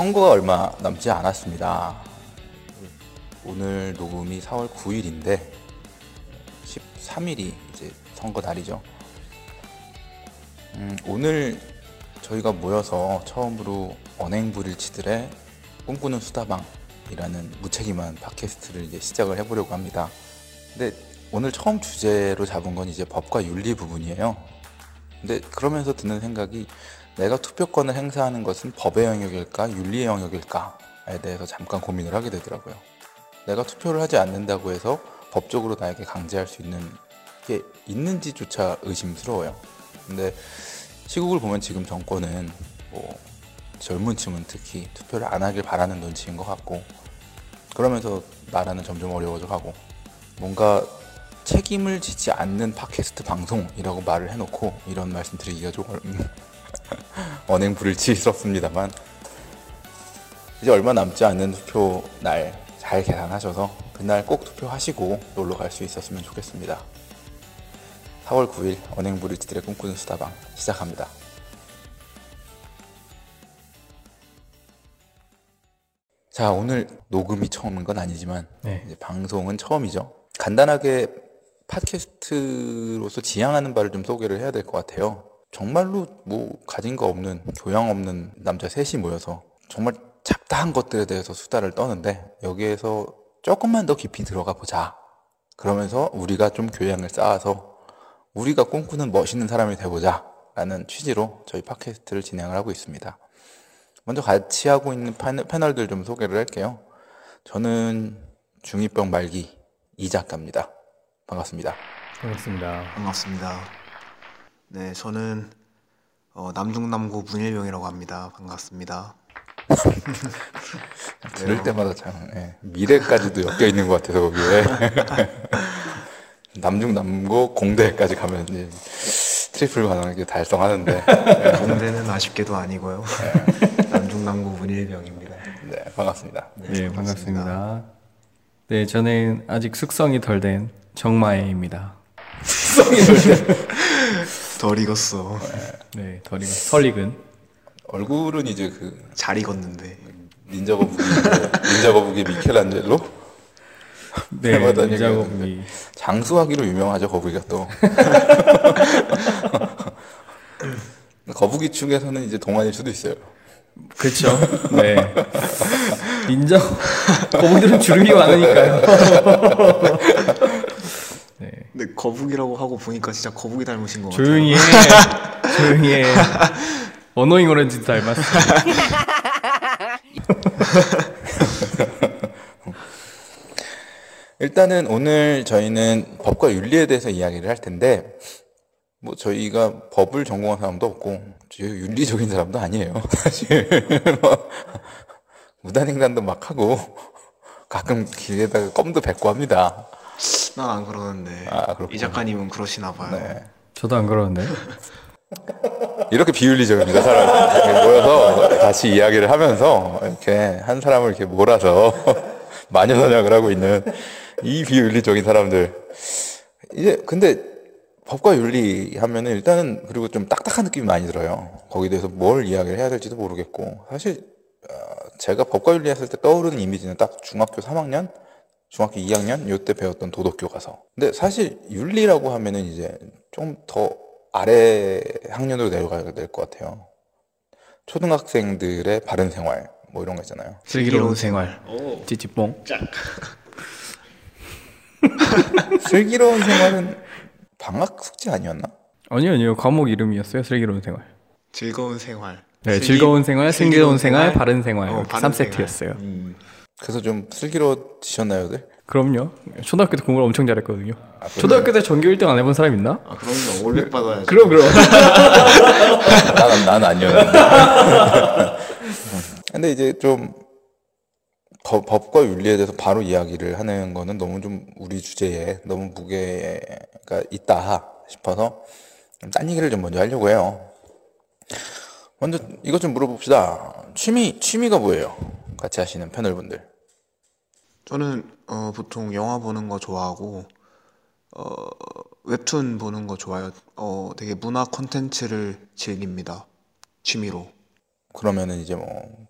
선거가 얼마 남지 않았습니다. 오늘 녹음이 4월 9일인데 13일이 이제 선거 날이죠. 음, 오늘 저희가 모여서 처음으로 언행불일치들의 꿈꾸는 수다방이라는 무책임한 팟캐스트를 이제 시작을 해보려고 합니다. 근데 오늘 처음 주제로 잡은 건 이제 법과 윤리 부분이에요. 근데 그러면서 드는 생각이 내가 투표권을 행사하는 것은 법의 영역일까 윤리의 영역일까에 대해서 잠깐 고민을 하게 되더라고요. 내가 투표를 하지 않는다고 해서 법적으로 나에게 강제할 수 있는 게 있는지조차 의심스러워요. 근데 시국을 보면 지금 정권은 뭐 젊은 층은 특히 투표를 안 하길 바라는 눈치인 것 같고 그러면서 나라는 점점 어려워져 가고 뭔가 책임을 지지 않는 팟캐스트 방송이라고 말을 해놓고 이런 말씀 드리기가 좀 언행 불일치스럽습니다만 이제 얼마 남지 않는 투표 날 잘 계산하셔서 그날 꼭 투표하시고 놀러 갈 수 있었으면 좋겠습니다. 4월 9일 언행 불일치들의 꿈꾸는 수다방 시작합니다. 자 오늘 녹음이 처음인 건 아니지만 네. 방송은 처음이죠. 간단하게 팟캐스트로서 지향하는 바를 좀 소개를 해야 될 것 같아요. 정말로 뭐 가진 거 없는 교양 없는 남자 셋이 모여서 정말 잡다한 것들에 대해서 수다를 떠는데 여기에서 조금만 더 깊이 들어가 보자. 그러면서 우리가 좀 교양을 쌓아서 우리가 꿈꾸는 멋있는 사람이 돼보자. 라는 취지로 저희 팟캐스트를 진행을 하고 있습니다. 먼저 같이 하고 있는 패널, 패널들 좀 소개를 할게요. 저는 중2병 말기 이 작가입니다. 반갑습니다. 반갑습니다. 반갑습니다. 네, 저는 어, 남중남고 문일병이라고 합니다. 반갑습니다. 들을 때마다 참 예, 미래까지도 엮여 있는 것 같아서 거기에 남중 남고 공대까지 가면 이제 트리플 가능하게 달성하는데 공대는 아쉽게도 아니고요. 남중남고 문일병입니다. 네 반갑습니다. 네, 반갑습니다. 네, 저는 아직 숙성이 덜 된 정마애입니다. 덜 익었어. 네, 덜 익은 설익은 얼굴은 이제 그 잘 익었는데. 닌자 거북이 닌자 거북이 미켈란젤로 네, 해마다 작업이 장수하기로 유명하죠 거북이가 또 거북이 중에서는 이제 동안일 수도 있어요. 그렇죠. 네. 인정. 거북들은 주름이 많으니까요. 네. 근데 거북이라고 하고 보니까 진짜 거북이 닮으신 것 같아요. 조용히 해. 조용히 해. 어노잉 오렌지 닮았어. 일단은 오늘 저희는 법과 윤리에 대해서 이야기를 할 텐데 뭐 저희가 법을 전공한 사람도 없고 저희 윤리적인 사람도 아니에요. 사실 뭐 무단횡단도 막 하고 가끔 길에다가 껌도 뱉고 합니다. 난 안 그러는데. 아. 이 작가님은 그러시나 봐요. 네. 저도 안 그러는데. 이렇게 비윤리적입니다, 사람. 이렇게 모여서 같이 이야기를 하면서 이렇게 한 사람을 이렇게 몰아서 마녀사냥을 하고 있는 이 비윤리적인 사람들. 이제 근데 법과 윤리 하면은 일단은 그리고 좀 딱딱한 느낌이 많이 들어요. 거기에 대해서 뭘 이야기를 해야 될지도 모르겠고 사실 어, 제가 법과 윤리 했을 때 떠오르는 이미지는 딱 중학교 3학년, 중학교 2학년 요때 배웠던 도덕 교과서. 근데 사실 윤리라고 하면은 이제 좀 더 아래 학년으로 내려가야 될 것 같아요. 초등학생들의 바른 생활 뭐 이런 거 있잖아요. 슬기로운 생활. 오. 찌찌뽕. 슬기로운 생활은 방학 숙제 아니었나? 아니요, 아니요. 과목 이름이었어요. 슬기로운 생활. 즐거운 생활. 네, 슬기- 즐거운 생활, 슬기로운 슬기로운 생활, 바른 생활. 어, 이렇게 바른 3세트였어요. 생활. 음. 그래서 좀 슬기로워지셨나요들? 그럼요. 초등학교 때 공부를 엄청 잘했거든요. 초등학교 때 전교 1등 안 해본 사람 있나? 아, 그럼요. 올백 받아야죠. 그럼, 그럼. 나는 난 아니었는데. 근데 이제 좀 법, 법과 윤리에 대해서 바로 이야기를 하는 거는 너무 좀 우리 주제에 너무 무게가 있다 싶어서 좀딴 얘기를 좀 먼저 하려고 해요. 먼저 이것 좀 물어봅시다. 취미 취미가 뭐예요? 같이 하시는 패널분들. 저는 어, 보통 영화 보는 거 좋아하고 어, 웹툰 보는 거 좋아요. 어, 되게 문화 콘텐츠를 즐깁니다. 취미로. 그러면은 이제 뭐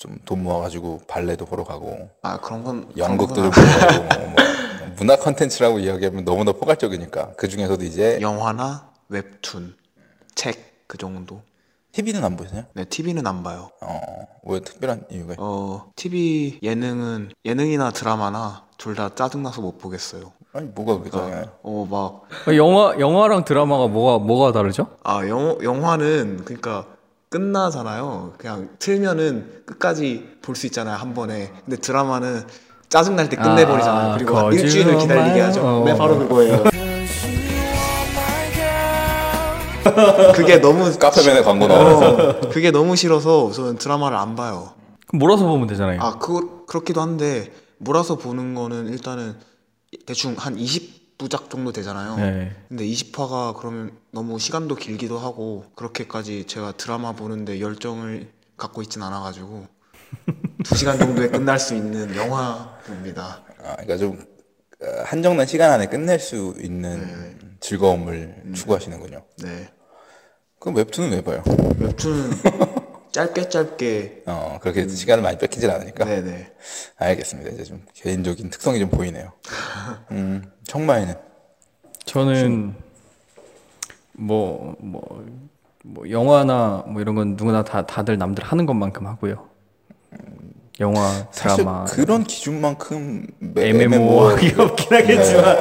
좀 돈 모아가지고 발레도 보러 가고 아 그런 건 연극도 그런 좀건 보고 가고 뭐 문화 컨텐츠라고 이야기하면 너무나 포괄적이니까 그 중에서도 이제 영화나 웹툰, 책 그 정도. TV는 안 보시나요? 네, TV는 안 봐요. 어, 왜 특별한 이유가? 어, TV 예능은 예능이나 드라마나 둘 다 짜증나서 못 보겠어요. 아니 뭐가 그렇게 짜요? 어, 막 어, 영화 영화랑 드라마가 뭐가 뭐가 다르죠? 아, 영, 영화는 그러니까 끝나잖아요. 그냥 틀면은 끝까지 볼 수 있잖아요, 한 번에. 근데 드라마는 짜증날 때 끝내버리잖아요. 아, 그리고. 일주일을 기다리게 하죠. 어. 네, 바로 그거예요. 그게 너무 카페맨에 광고 나와서 어, 그게 너무 싫어서 저는 드라마를 안 봐요. 그럼 몰아서 보면 되잖아요. 아, 그 그렇기도 한데 몰아서 보는 거는 일단은 대충 한 20부작 정도 되잖아요. 네. 근데 20화가 그러면 너무 시간도 길기도 하고 그렇게까지 제가 드라마 보는데 열정을 갖고 있진 않아 가지고 2시간 정도에 끝날 수 있는 영화 봅니다. 아, 그러니까 좀 어, 한정된 시간 안에 끝낼 수 있는 즐거움을 추구하시는군요. 네. 그럼 웹툰은 왜 봐요? 웹툰 짧게 짧게 어, 그렇게 시간을 많이 뺏기질 않으니까. 네네. 알겠습니다. 이제 좀 개인적인 특성이 좀 보이네요. 음, 청마에는 저는 뭐 뭐 뭐 영화나 뭐 이런 건 누구나 다 다들 남들 하는 것만큼 하고요. 영화, 드라마 그런 기준만큼 매- 애매모호하게. 없긴 하겠지만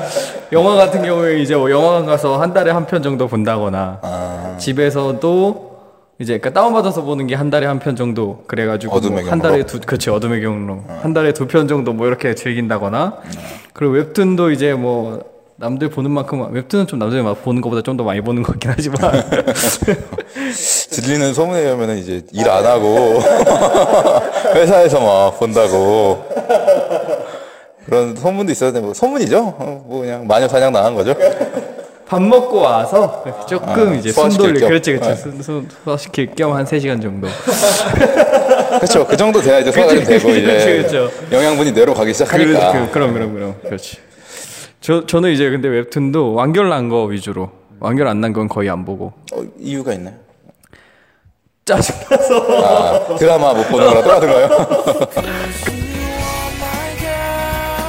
영화 같은 경우에 이제 뭐 영화관 가서 한 달에 한 편 정도 본다거나 아, 집에서도 이제 그러니까 다운받아서 보는 게 한 달에 한 편 정도 그래가지고 어둠의 뭐한 경로. 달에 두 그렇지 어둠의 경로. 한 달에 두 편 정도 뭐 이렇게 즐긴다거나 그리고 웹툰도 이제 뭐 남들 보는 만큼 웹툰은 좀 남들 막 보는 것보다 좀 더 많이 보는 것 같긴 하지만 들리는 소문에 의하면 이제 일 안 하고 회사에서 막 본다고 그런 소문도 있었는데 뭐 소문이죠? 어, 뭐 그냥 마녀 사냥 당한 거죠? 밥 먹고 와서 조금 아, 이제 돌리 겸. 그렇지 그렇지 네. 숨- 숨 소화시킬 겸 한 3시간 정도 그렇죠. 그 정도 돼야 이제 소화가 좀 되고 이제 그쵸. 영양분이 뇌로 가기 시작하니까. 그, 그, 그럼 그럼 그럼 그렇지. 저 저는 이제 근데 웹툰도 완결 난 거 위주로 완결 안 난 건 거의 안 보고 어, 이유가 있나요? 짜증나서 아, 드라마 못 보는 거랑 똑같은가요?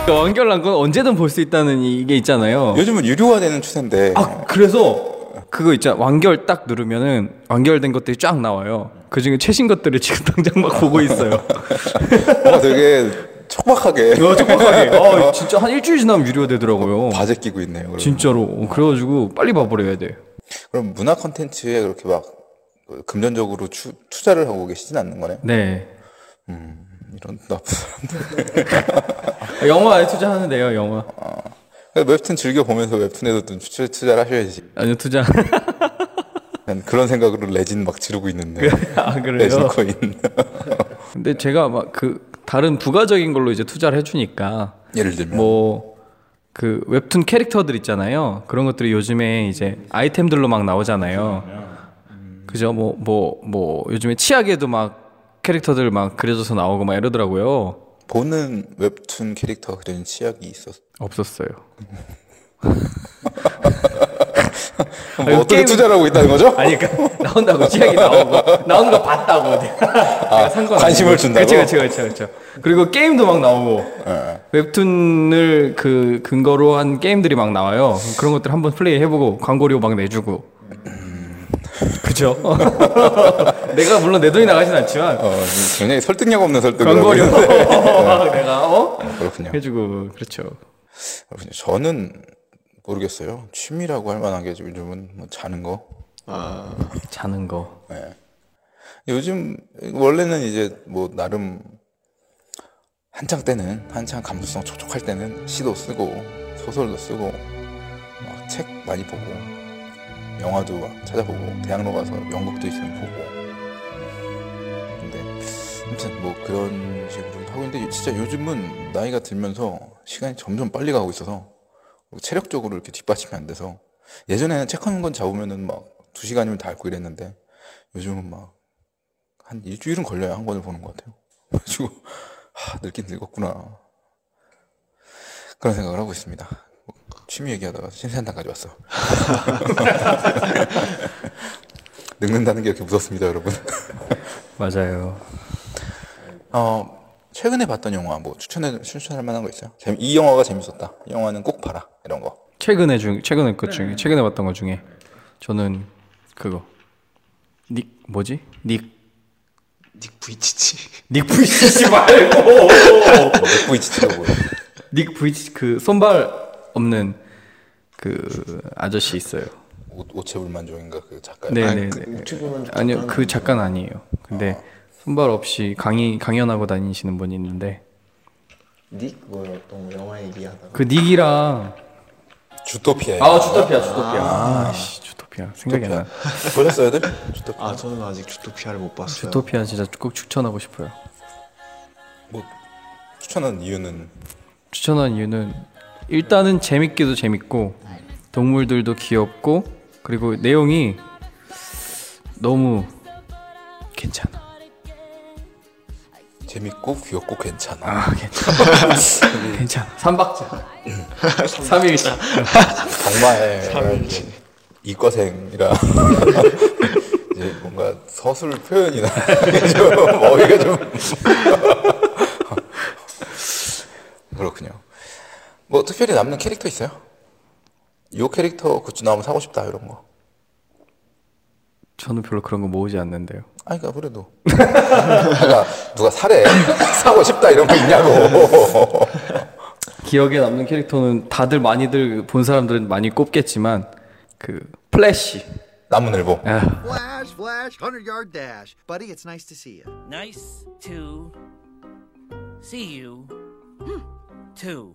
그 완결 난 건 언제든 볼 수 있다는 이게 있잖아요. 요즘은 유료화되는 추세인데 아 그래서 그거 있잖아 완결 딱 누르면은 완결된 것들이 쫙 나와요. 그 중에 최신 것들을 지금 당장 막 보고 있어요. 뭔가 되게 촉박하게 어, 촉박하게. 어, 진짜 한 일주일 지나면 유료되더라고요. 과제 끼고 있네요. 그러면. 진짜로. 어, 그래가지고 빨리 봐버려야 돼. 그럼 문화 콘텐츠에 그렇게 막그 금전적으로 추, 투자를 하고 계시진 않는 거네요? 네. 이런 나쁜 사람들. 아, 영화에 투자하는데요, 영화. 웹툰 즐겨 보면서 웹툰에도 좀 투자, 투자를 하셔야지. 아니요, 투자. 난 그런 생각으로 레진 막 지르고 있는데. 아, 레진 그래요? 코인. 근데 제가 막 그 다른 부가적인 걸로 이제 투자를 해주니까 예를 들면. 뭐 그 웹툰 캐릭터들 있잖아요. 그런 것들이 요즘에 이제 아이템들로 막 나오잖아요. 그죠? 뭐 뭐 뭐 요즘에 치약에도 막 캐릭터들 막 그려져서 나오고 막 이러더라고요. 보는 웹툰 캐릭터 그린 치약이 있었어. 없었어요. 뭐 어떻게 게임- 투자를 하고 있다는 거죠? 아니 그러니까 나온다고 치약이 나오고 나오는 거 봤다고 내가 아, 관심을 준다고? 그렇죠, 그렇죠, 그렇죠. 그리고 게임도 막 나오고 예. 웹툰을 그 근거로 한 게임들이 막 나와요. 그런 것들 한번 플레이 해보고 광고료 막 내주고. 그죠? 내가 물론 내 돈이 나가진 않지만 어, 굉장히 설득력 없는 설득을 광고료. 막 내가 어 그렇군요. 해주고 그렇죠. 그렇군요. 저는 모르겠어요. 취미라고 할 만한 게 요즘은 뭐 자는 거. 아, 자는 거. 예. 요즘 원래는 이제 뭐 나름 한창 때는 한창 감수성 촉촉할 때는 시도 쓰고 소설도 쓰고 막 책 많이 보고 영화도 막 찾아보고 대학로 가서 연극도 있으면 보고 근데 아무튼 뭐 그런 식으로 하고 있는데 진짜 요즘은 나이가 들면서 시간이 점점 빨리 가고 있어서 체력적으로 이렇게 뒷받침이 안 돼서 예전에는 책 한 권 잡으면은 막 두 시간이면 다 읽고 이랬는데 요즘은 막 한 일주일은 걸려야 한 권을 보는 것 같아요. 그래가지고 하, 늙긴 늙었구나 그런 생각을 하고 있습니다. 뭐, 취미 얘기하다가 신세한탄까지 왔어. 늙는다는 게 이렇게 무섭습니다, 여러분. 맞아요. 어 최근에 봤던 영화 뭐 추천해 추천할 만한 거 있어요? 이 영화가 재밌었다. 이 영화는 꼭 봐라 이런 거. 최근에 중 최근에 것 중에 최근에 봤던 것 중에 저는 그거 닉 뭐지? 닉 닉 부이치치. 닉 VCC 말고 넷플릭스라고 뭐야? 닉 VCC 그 손발 없는 그 아저씨 있어요. 오- 오체불만족인가 그 작가. 네네네. 그 유튜브만 좀 아니요 그 작가는 아니에요. 근데 손발 없이 강의 강연하고 다니시는 분이 있는데 닉 뭐였던 영화 얘기하다가 그 닉이랑 주토피아. 아 주토피아 주토피아 아 씨 주토피아 생각이 안 나. 보셨어요, 들 주토피아. 아 저는 아직 주토피아를 못 봤어요. 주토피아 진짜 꼭 추천하고 싶어요. 뭐 추천한 이유는 추천한 이유는 일단은 재밌기도 재밌고 동물들도 귀엽고 그리고 내용이 너무 괜찮아. 재밌고 귀엽고 괜찮아. 아 괜찮아. 괜찮아. 3박자. 3일치. 정말 이제 이과생이라 이제 뭔가 서술 표현이나 좀 어휘가 좀 그렇군요. 뭐 특별히 남는 캐릭터 있어요? 요 캐릭터 굿즈 나오면 사고 싶다 이런 거. 저는 별로 그런 거 모으지 않는데요. 아니 그러니까 그래도 누가 누가 사래 사고 싶다 이런 거 있냐고. 기억에 남는 캐릭터는 다들 많이들 본 사람들은 많이 꼽겠지만 그 플래시. 나무늘보. 아, Flash, flash, 100 yard dash. Buddy, it's nice to see you. Nice to see you too.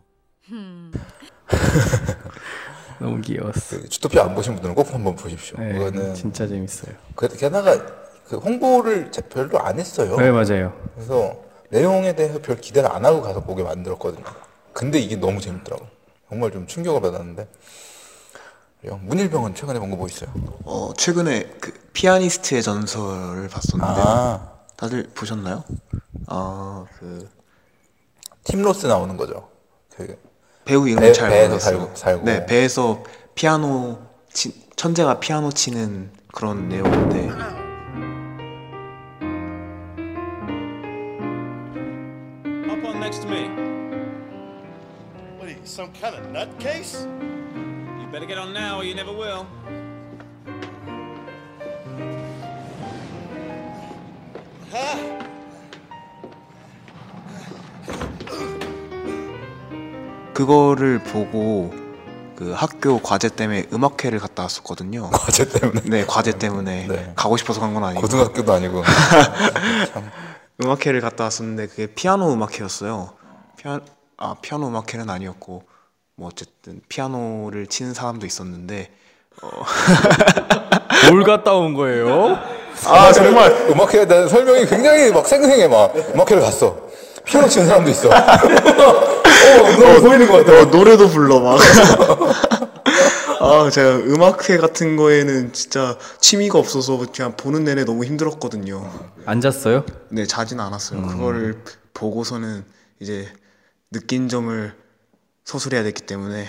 너무 귀여웠어. 그 주토피아 안 보신 분들은 꼭 한번 보십시오. 네, 그거는 진짜 재밌어요. 그- 게다가 그 홍보를 제- 별로 안 했어요. 네 맞아요. 그래서 내용에 대해서 별 기대를 안 하고 가서 보게 만들었거든요. 근데 이게 너무 재밌더라고. 정말 좀 충격을 받았는데. 문일병은 최근에 본 거 뭐 있어요? 어 최근에 그 피아니스트의 전설을 봤었는데 요 아, 다들 보셨나요? 아그 팀 로스 나오는 거죠. 그 배우 이름 배- 잘 모르겠어요. 살고- 살고. 네 배에서 피아노 치, 천재가 피아노 치는 그런 내용인데 Hop on next to me. What are you, some kind of nutcase? You better get on now or you never will. 그거를 보고 그 학교 과제 때문에 음악회를 갔다 왔었거든요. 과제 때문에 네 과제 때문에 네. 가고 싶어서 간 건 아니고 고등학교도 아니고 음악회를 갔다 왔었는데 그게 피아노 음악회였어요. 피아 아 피아노 음악회는 아니었고 뭐 어쨌든 피아노를 치는 사람도 있었는데 뭘 갔다 온 거예요? 아 정말 음악회에 대한 설명이 굉장히 막 생생해 막 음악회를 갔어. 피아노 치는 사람도 있어. 어, 너무 보이는 것 같아. 어, 노래도 불러 막. 아 제가 음악회 같은 거에는 진짜 취미가 없어서 그냥 보는 내내 너무 힘들었거든요. 앉았어요? 네 자진 않았어요. 음. 그거를 보고서는 이제 느낀 점을 서술해야 됐기 때문에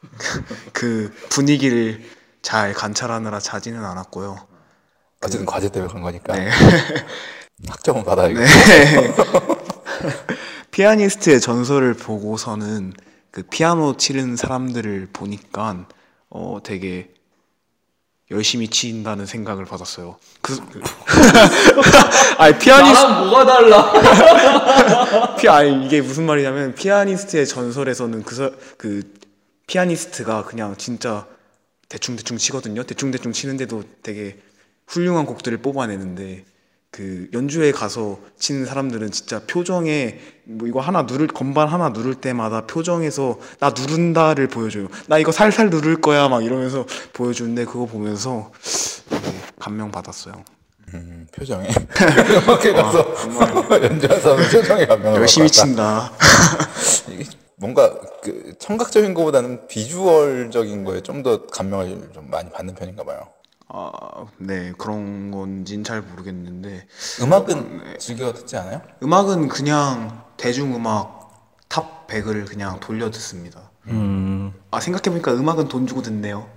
그 분위기를 잘 관찰하느라 자지는 않았고요. 어쨌든 과제 때문에 간 거니까 네. 학점은 받아야겠다. 피아니스트의 전설을 보고서는 그 피아노 치는 사람들을 보니까 어 되게 열심히 치인다는 생각을 받았어요. 그, 그 아니 피아니스트 뭐가 달라? 피 아니 이게 무슨 말이냐면 피아니스트의 전설에서는 그, 사- 그 피아니스트가 그냥 진짜 대충 대충 치거든요. 대충 대충 치는데도 되게 훌륭한 곡들을 뽑아내는데 그 연주회 가서 치는 사람들은 진짜 표정에 뭐 이거 하나 누를 건반 하나 누를 때마다 표정에서 나 누른다를 보여줘요. 나 이거 살살 누를 거야 막 이러면서 보여주는데 그거 보면서 감명 받았어요. 음, 표정에 음악회 가서 연주한 사람 표정에 감명을 열심히. 친다. 뭔가 그 청각적인 것보다는 비주얼적인 거에 좀 더 감명을 좀 많이 받는 편인가 봐요. 아, 네 그런 건진 잘 모르겠는데 음악은 즐겨 듣지 않아요? 음악은 그냥 대중음악 탑 100을 그냥 돌려 듣습니다. 아 생각해 보니까 음악은 돈 주고 듣네요.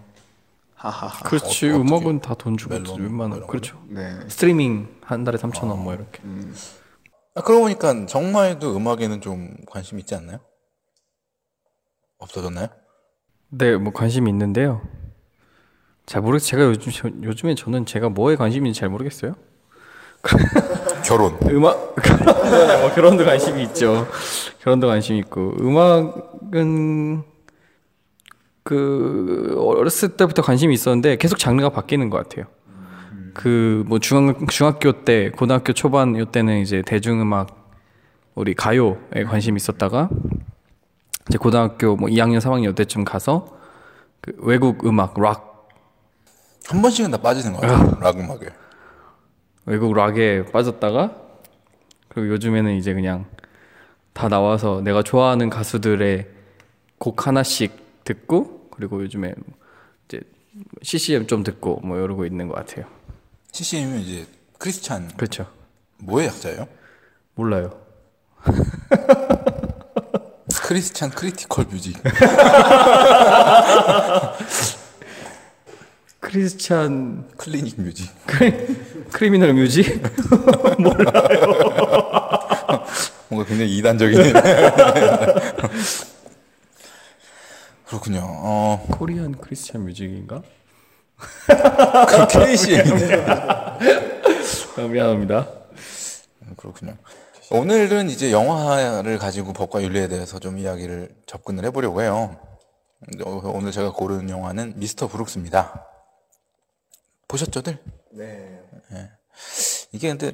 하하하. 그렇지 어, 어떻게? 음악은 다 돈 주고 멜론 뭐 웬만한 그렇죠. 네. 스트리밍 한 달에 3천 원 뭐 이렇게. 아, 그러고 보니까 정마에도 음악에는 좀 관심 있지 않나요? 없어졌나요? 네, 뭐 관심이 있는데요. 잘 모르겠어요. 제가 요즘 저- 요즘에 저는 제가 뭐에 관심인지 잘 모르겠어요. 결혼. 음악 어, 결혼도 관심이 있죠. 결혼도 관심 있고 음악은 그 어렸을 때부터 관심이 있었는데 계속 장르가 바뀌는 것 같아요. 그 뭐 중학 중학교 때 고등학교 초반 요때는 이제 대중음악 우리 가요에 관심이 있었다가 이제 고등학교 뭐 2학년 3학년 요때쯤 가서 그 외국 음악 락 한 번씩은 다 빠지는 것 같아요. 락 음악에. 외국 락에 빠졌다가 그리고 요즘에는 이제 그냥 다 나와서 내가 좋아하는 가수들의 곡 하나씩 듣고 그리고 요즘에 이제 CCM 좀 듣고 뭐 이러고 있는 것 같아요. CCM은 이제 크리스찬 그렇죠. 뭐의 약자예요? 몰라요. Christian critical music. Christian clinic music. criminal music? 뭔가 굉장히 이단적인. 그렇군요. 어, Korean Christian music인가? 그 KCM이네. 아, 미안합니다. 그렇군요. 오늘은 이제 영화를 가지고 법과 윤리에 대해서 좀 이야기를 접근을 해보려고 해요. 어, 오늘 제가 고른 영화는 미스터 브룩스입니다. 보셨죠들? 네. 이게 근데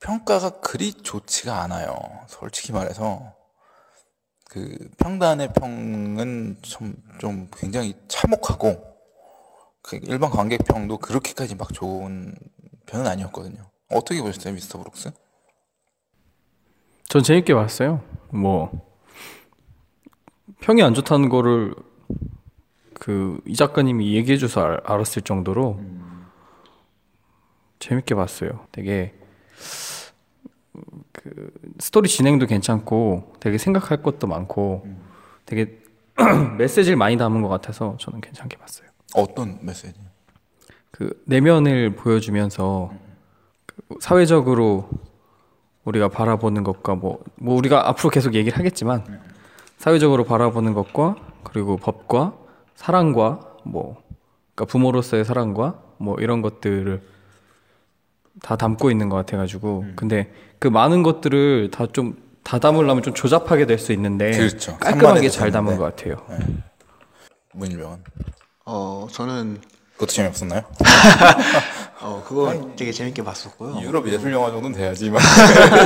평가가 그리 좋지가 않아요. 솔직히 말해서 그 평단의 평은 좀, 좀 굉장히 참혹하고 그 일반 관객 평도 그렇게까지 막 좋은 편은 아니었거든요. 어떻게 보셨어요, 미스터 브룩스? 전 재밌게 봤어요. 뭐 평이 안 좋다는 거를 그 이 작가님이 얘기해 줘서 알, 알았을 정도로 재밌게 봤어요. 되게 그 스토리 진행도 괜찮고 되게 생각할 것도 많고 되게 메시지를 많이 담은 것 같아서 저는 괜찮게 봤어요. 어떤 메시지? 그 내면을 보여주면서 그 사회적으로 우리가 바라보는 것과 뭐, 뭐 우리가 앞으로 계속 얘기를 하겠지만 사회적으로 바라보는 것과 그리고 법과 사랑과 뭐 그러니까 부모로서의 사랑과 뭐 이런 것들을 다 담고 있는 것 같아가지고 근데 그 많은 것들을 다 좀 다 담으려면 좀 조잡하게 될 수 있는데 그렇죠. 깔끔하게 잘 담은. 것 같아요. 문일병은 어 저는 그것도 재미없었나요? 어 그거 되게 재밌게 봤었고요. 유럽 예술 영화 정도는 돼야지. 막.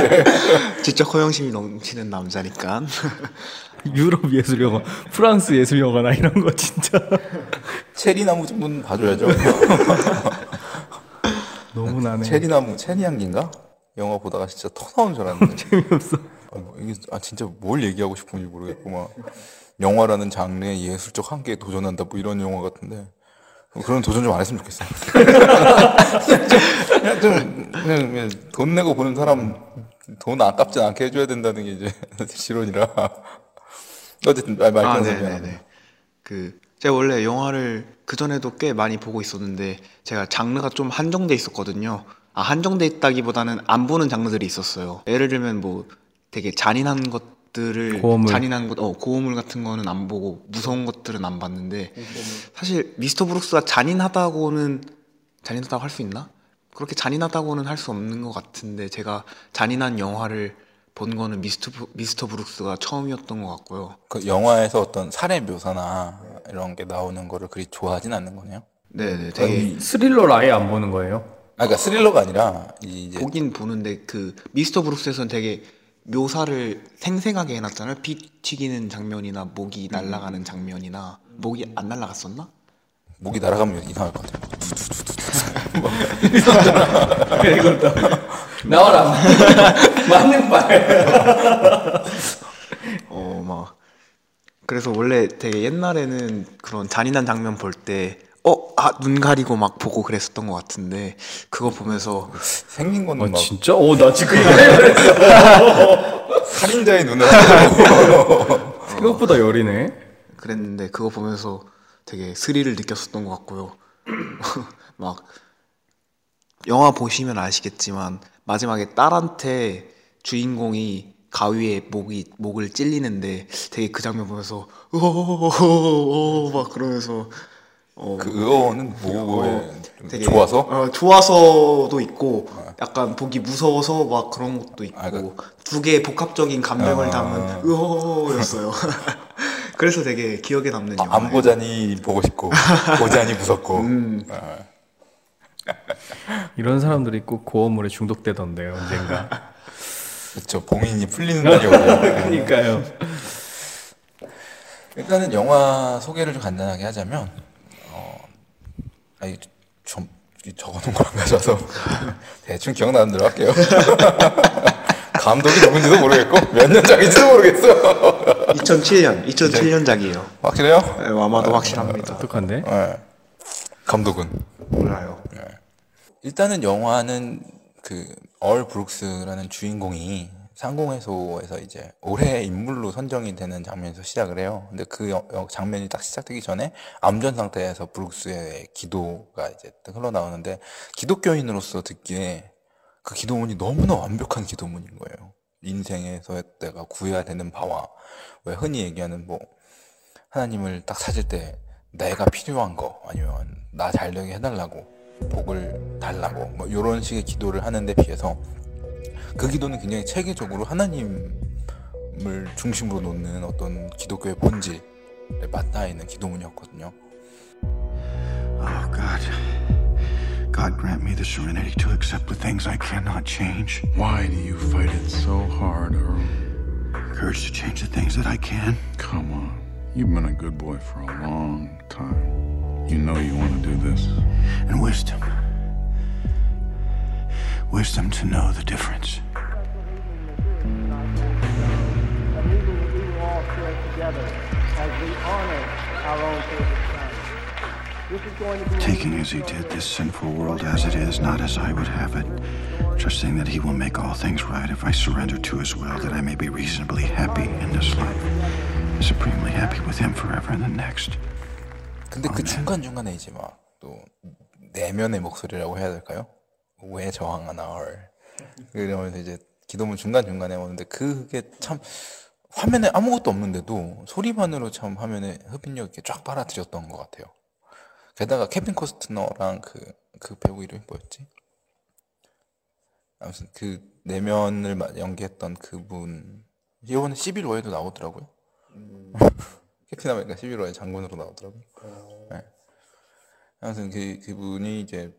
지적 허영심이 넘치는 남자니까. 유럽 예술 영화, 프랑스 예술 영화나 이런 거 진짜 체리나무 정도는 봐줘야죠. 너무 나네. 체리나무, 체리향기인가? 영화 보다가 진짜 터 나오는 줄 알았는데. 재미없어. 아, 뭐 이게, 아, 진짜 뭘 얘기하고 싶은지 모르겠고, 막. 영화라는 장르의 예술적 한계에 도전한다, 뭐 이런 영화 같은데. 그런 도전 좀 안 했으면 좋겠어요. 그냥 좀, 그냥, 그냥 돈 내고 보는 사람, 돈 아깝지 않게 해줘야 된다는 게 이제 실론이라. 어쨌든, 말, 말 아, 네네네. 미안합니다. 그 제가 원래 영화를 그 전에도 꽤 많이 보고 있었는데 제가 장르가 좀 한정돼 있었거든요. 아 한정돼 있다기보다는 안 보는 장르들이 있었어요. 예를 들면 뭐 되게 잔인한 것들을 고어물. 잔인한 것, 어 고어물 같은 거는 안 보고 무서운 것들은 안 봤는데 사실 미스터 브룩스가 잔인하다고는 잔인하다고 할 수 있나? 그렇게 잔인하다고는 할 수 없는 것 같은데 제가 잔인한 영화를 본 거는 미스터 브- 미스터 브룩스가 처음이었던 것 같고요. 그 영화에서 어떤 살해 묘사나 이런 게 나오는 거를 그리 좋아하진 않는 거네요. 네네 되게 스릴러를 아예 안 보는 거예요. 아, 그러니까 스릴러가 아니라 이제 보긴 보는데 그 미스터 브룩스에서는 되게 묘사를 생생하게 해놨잖아요. 피 튀기는 장면이나 목이 날아가는 장면이나 목이 안 날아갔었나? 목이 날아가면 이상할 것 같아요. 나와라. 맞는 말. 어 막 그래서 원래 되게 옛날에는 그런 잔인한 장면 볼 때 어, 아, 눈 가리고 막 보고 그랬었던 것 같은데, 그거 보면서, 생긴 거는 아, 막 진짜? 어, 나 지금 살인자의 눈을 하고 생각보다 열이네. 그랬는데, 그거 보면서 되게 스릴을 느꼈었던 것 같고요. 막, 영화 보시면 아시겠지만, 마지막에 딸한테 주인공이 가위에 목이 목을 찔리는데 되게 그 장면 보면서 오막 그러면서 어, 그 의어는 뭐에 좀 되게 좋아서 어, 좋아서도 있고 약간 보기 무서워서 막 그런 것도 있고 아, 그- 두 개의 복합적인 감정을 아. 담은 으어였어요. 그래서 되게 기억에 남는 영화. 아, 안 보자니 보고 싶고 보자니 무섭고 음. 이런 사람들이 꼭 고어물에 중독되던데요 언젠가. 그렇죠 봉인이 풀리는 날이 오고 그러니까요. 일단은 영화 소개를 좀 간단하게 하자면 어 아니 좀 적어놓은 걸 안 가져와서 대충 기억나는 대로 할게요 감독이 누군지도 모르겠고 몇 년작인지도 모르겠어 2007년 2007년작이에요. 확실해요? 네, 아마도 확실합니다. 똑똑한데. 네. 감독은 몰라요. 일단은 영화는 그 얼 브룩스라는 주인공이 상공회소에서 이제 올해 인물로 선정이 되는 장면에서 시작을 해요. 근데 그 여- 여- 장면이 딱 시작되기 전에 암전 상태에서 브룩스의 기도가 이제 딱 흘러나오는데 기독교인으로서 듣기에 그 기도문이 너무나 완벽한 기도문인 거예요. 인생에서 내가 구해야 되는 바와 왜 흔히 얘기하는 뭐 하나님을 딱 찾을 때 내가 필요한 거 아니면 나 잘 되게 해달라고 복을 달라고 뭐 이런 식의 기도를 하는데 비해서 그 기도는 굉장히 체계적으로 하나님을 중심으로 놓는 어떤 기독교의 본질에 맞닿아 있는 기도문이었거든요. Oh, God. God grant me the serenity to accept the things I cannot change. Why do you fight it so hard, Earl? Courage to change the things that I can. Come on. You've been a good boy for a long time. You know you want to do this. And wisdom. Wisdom to know the difference. Taking as he did this sinful world as it is, not as I would have it. Trusting that he will make all things right if I surrender to his will, that I may be reasonably happy in this life, and supremely happy with him forever in the next. 근데 그 중간 중간에 이제 막 또 내면의 목소리라고 해야 될까요? 왜 저항하나 헐 그러면서 이제 기도문 중간 중간에 오는데 그게 참 화면에 아무것도 없는데도 소리만으로 참 화면에 흡입력 있게 쫙 빨아들였던 것 같아요. 게다가 케빈 코스트너랑 그, 그 배우 이름이 뭐였지? 아무튼 그 내면을 마- 연기했던 그분 이번에 시빌 워에도 나오더라고요. 캡틴 아메리카 시빌 워에 장군으로 나오더라고요. 네. 아무튼 그 그분이 이제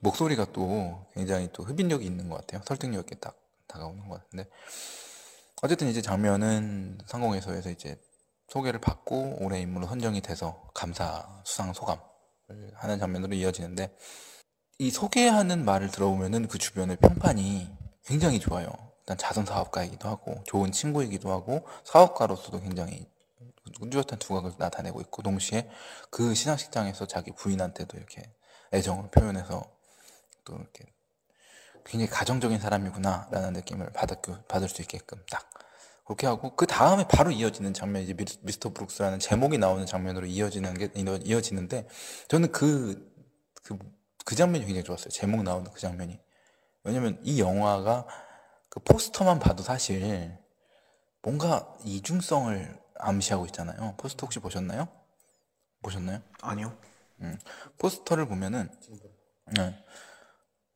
목소리가 또 굉장히 또 흡입력이 있는 것 같아요. 설득력 있게 딱 다가오는 것 같은데 어쨌든 이제 장면은 상공회의소에서 이제 소개를 받고 올해 인물로 선정이 돼서 감사 수상 소감을 하는 장면으로 이어지는데 이 소개하는 말을 들어보면은 그 주변의 평판이 굉장히 좋아요. 일단 자선 사업가이기도 하고 좋은 친구이기도 하고 사업가로서도 굉장히 뚜렷한 두각을 나타내고 있고 동시에 그 시상식장에서 자기 부인한테도 이렇게 애정을 표현해서 또 이렇게 굉장히 가정적인 사람이구나라는 느낌을 받을, 수 있게끔 딱 그렇게 하고 그 다음에 바로 이어지는 장면이 이제 미- 미스터 브룩스라는 제목이 나오는 장면으로 이어지는 게 이어- 이어지는데 저는 그, 그, 그 장면이 굉장히 좋았어요. 제목 나오는 그 장면이. 왜냐면 이 영화가 그 포스터만 봐도 사실 뭔가 이중성을 암시하고 있잖아요. 포스터 혹시 보셨나요? 보셨나요? 아니요. 포스터를 보면은 네.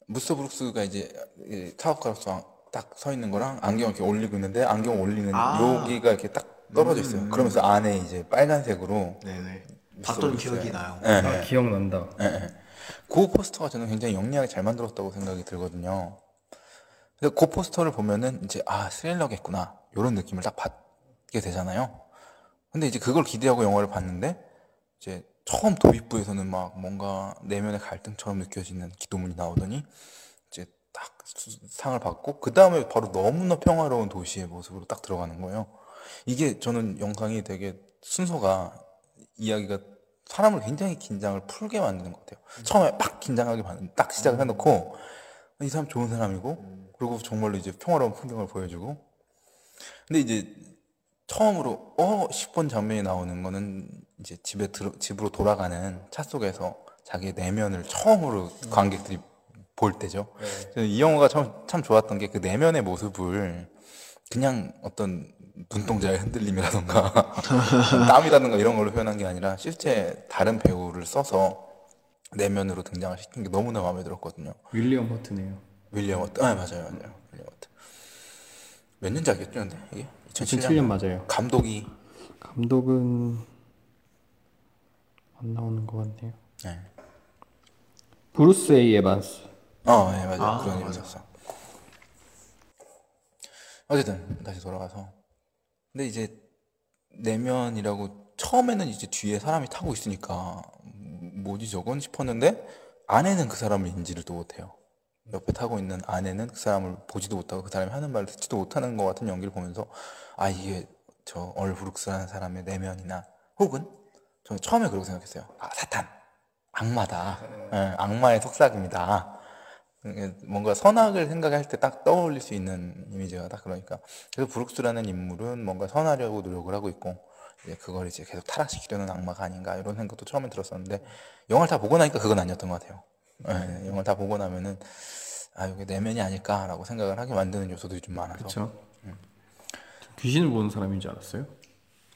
무스터 브룩스가 이제 이 사업가로서 딱 서 있는 거랑 안경 이렇게 올리고 있는데 안경 올리는 아. 여기가 이렇게 딱 떨어져 있어요. 그러면서 안에 이제 빨간색으로 네네. 봤던 기억이 나요. 예, 예. 기억난다. 예, 예. 그 포스터가 저는 굉장히 영리하게 잘 만들었다고 생각이 들거든요. 근데 그 포스터를 보면은 이제 아 스릴러겠구나 이런 느낌을 딱 받게 되잖아요. 근데 이제 그걸 기대하고 영화를 봤는데 이제 처음 도입부에서는 막 뭔가 내면의 갈등처럼 느껴지는 기도문이 나오더니 이제 딱 수- 상을 받고 그 다음에 바로 너무나 평화로운 도시의 모습으로 딱 들어가는 거예요. 이게 저는 영상이 되게 순서가 이야기가 사람을 굉장히 긴장을 풀게 만드는 것 같아요. 처음에 막 긴장하게 만든 딱 시작을 해놓고 이 사람 좋은 사람이고 그리고 정말로 이제 평화로운 풍경을 보여주고 근데 이제 처음으로 어 싶은 장면이 나오는 거는 이제 집에 들어, 집으로 돌아가는 차 속에서 자기의 내면을 처음으로 관객들이 볼 때죠. 저는 이 영화가 참, 참 좋았던 게 그 내면의 모습을 그냥 어떤 눈동자의 흔들림이라던가 땀이라든가 이런 걸로 표현한 게 아니라 실제 다른 배우를 써서 내면으로 등장을 시킨 게 너무나 마음에 들었거든요. 윌리엄 버튼이에요. 윌리엄 워튼, 아 맞아요, 맞아요. 윌리엄 워튼. 몇 년작이었죠, 근데 이게 2007년 맞아요. 감독이 감독은 안 나오는 것 같네요. 네. 브루스 A 에반스. 어, 네, 맞아요. 그런 이름이었어. 어쨌든 다시 돌아가서 근데 이제 내면이라고 처음에는 이제 뒤에 사람이 타고 있으니까 음, 뭐지 저건 싶었는데 아내는 그 사람을 인지를 또 못해요. 옆에 타고 있는 아내는 그 사람을 보지도 못하고 그 사람이 하는 말을 듣지도 못하는 것 같은 연기를 보면서 아 이게 저 얼 브룩스라는 사람의 내면이나 혹은 저는 처음에 그렇게 생각했어요. 아 사탄, 악마다, 예, 악마의 속삭입니다. 뭔가 선악을 생각할 때 딱 떠올릴 수 있는 이미지가 딱 그러니까 그래서 브룩스라는 인물은 뭔가 선하려고 노력을 하고 있고 이제 그걸 이제 계속 타락시키려는 악마가 아닌가 이런 생각도 처음에 들었었는데 영화를 다 보고 나니까 그건 아니었던 것 같아요. 예, 영화를 다 보고 나면은 아 이게 내면이 아닐까라고 생각을 하게 만드는 요소들이 좀 많아서 그렇죠. 귀신을 보는 사람인 줄 알았어요.